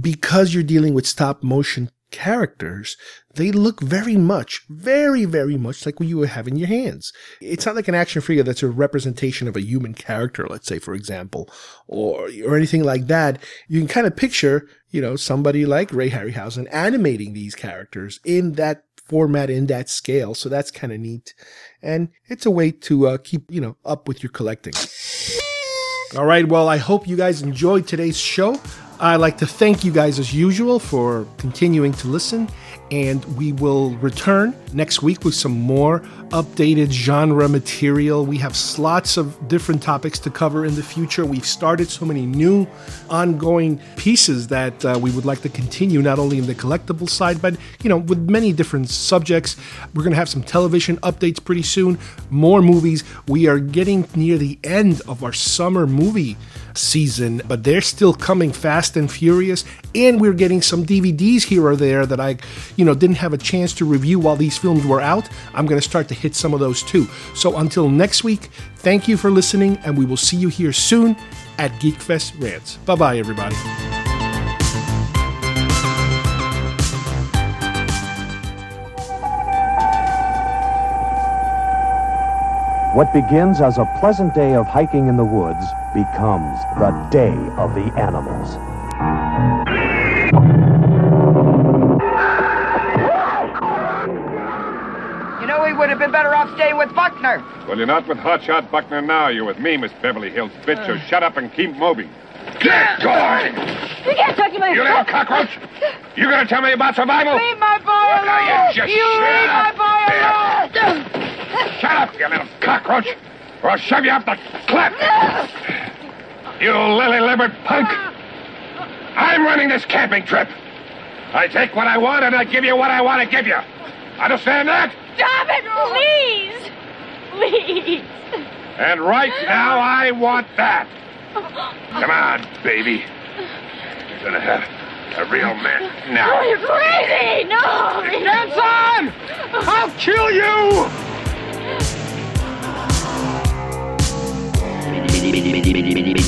because you're dealing with stop motion characters, they look very much, very, very much like what you would have in your hands. It's not like an action figure that's a representation of a human character, let's say, for example, or, or anything like that. You can kind of picture, you know, somebody like Ray Harryhausen animating these characters in that format, in that scale. So that's kind of neat. And it's a way to uh, keep, you know, up with your collecting. All right. Well, I hope you guys enjoyed today's show. I'd like to thank you guys as usual for continuing to listen, and we will return next week with some more updated genre material. We have lots of different topics to cover in the future. We've started so many new ongoing pieces that uh, we would like to continue, not only in the collectible side, but you know, with many different subjects. We're going to have some television updates pretty soon, more movies. We are getting near the end of our summer movie season, but they're still coming fast and furious. And we're getting some DVDs here or there that I, you know, didn't have a chance to review while these films were out. I'm going to start to hit some of those too. So until next week, thank you for listening, and we will see you here soon at GeekFest Rants. Bye bye, everybody. What begins as a pleasant day of hiking in the woods becomes the day of the animals. Been better. off staying with Buckner. Well, you're not with Hotshot Buckner now. You're with me, Miss Beverly Hills bitch. So uh. shut up and keep moving. Get going! You can't touch my You little cockroach! You gonna tell me about survival? Leave my boy alone! now, you just you shut leave up. my boy alone! Shut up, you little cockroach! Or I'll shove you up the cliff! You lily-livered punk! I'm running this camping trip. I take what I want and I give you what I want to give you. Understand that? Stop it, please! Please! And right now I want that. Come on, baby. You're gonna have a real man now. Oh, you're crazy! No! Dance on! I'll kill you! [laughs]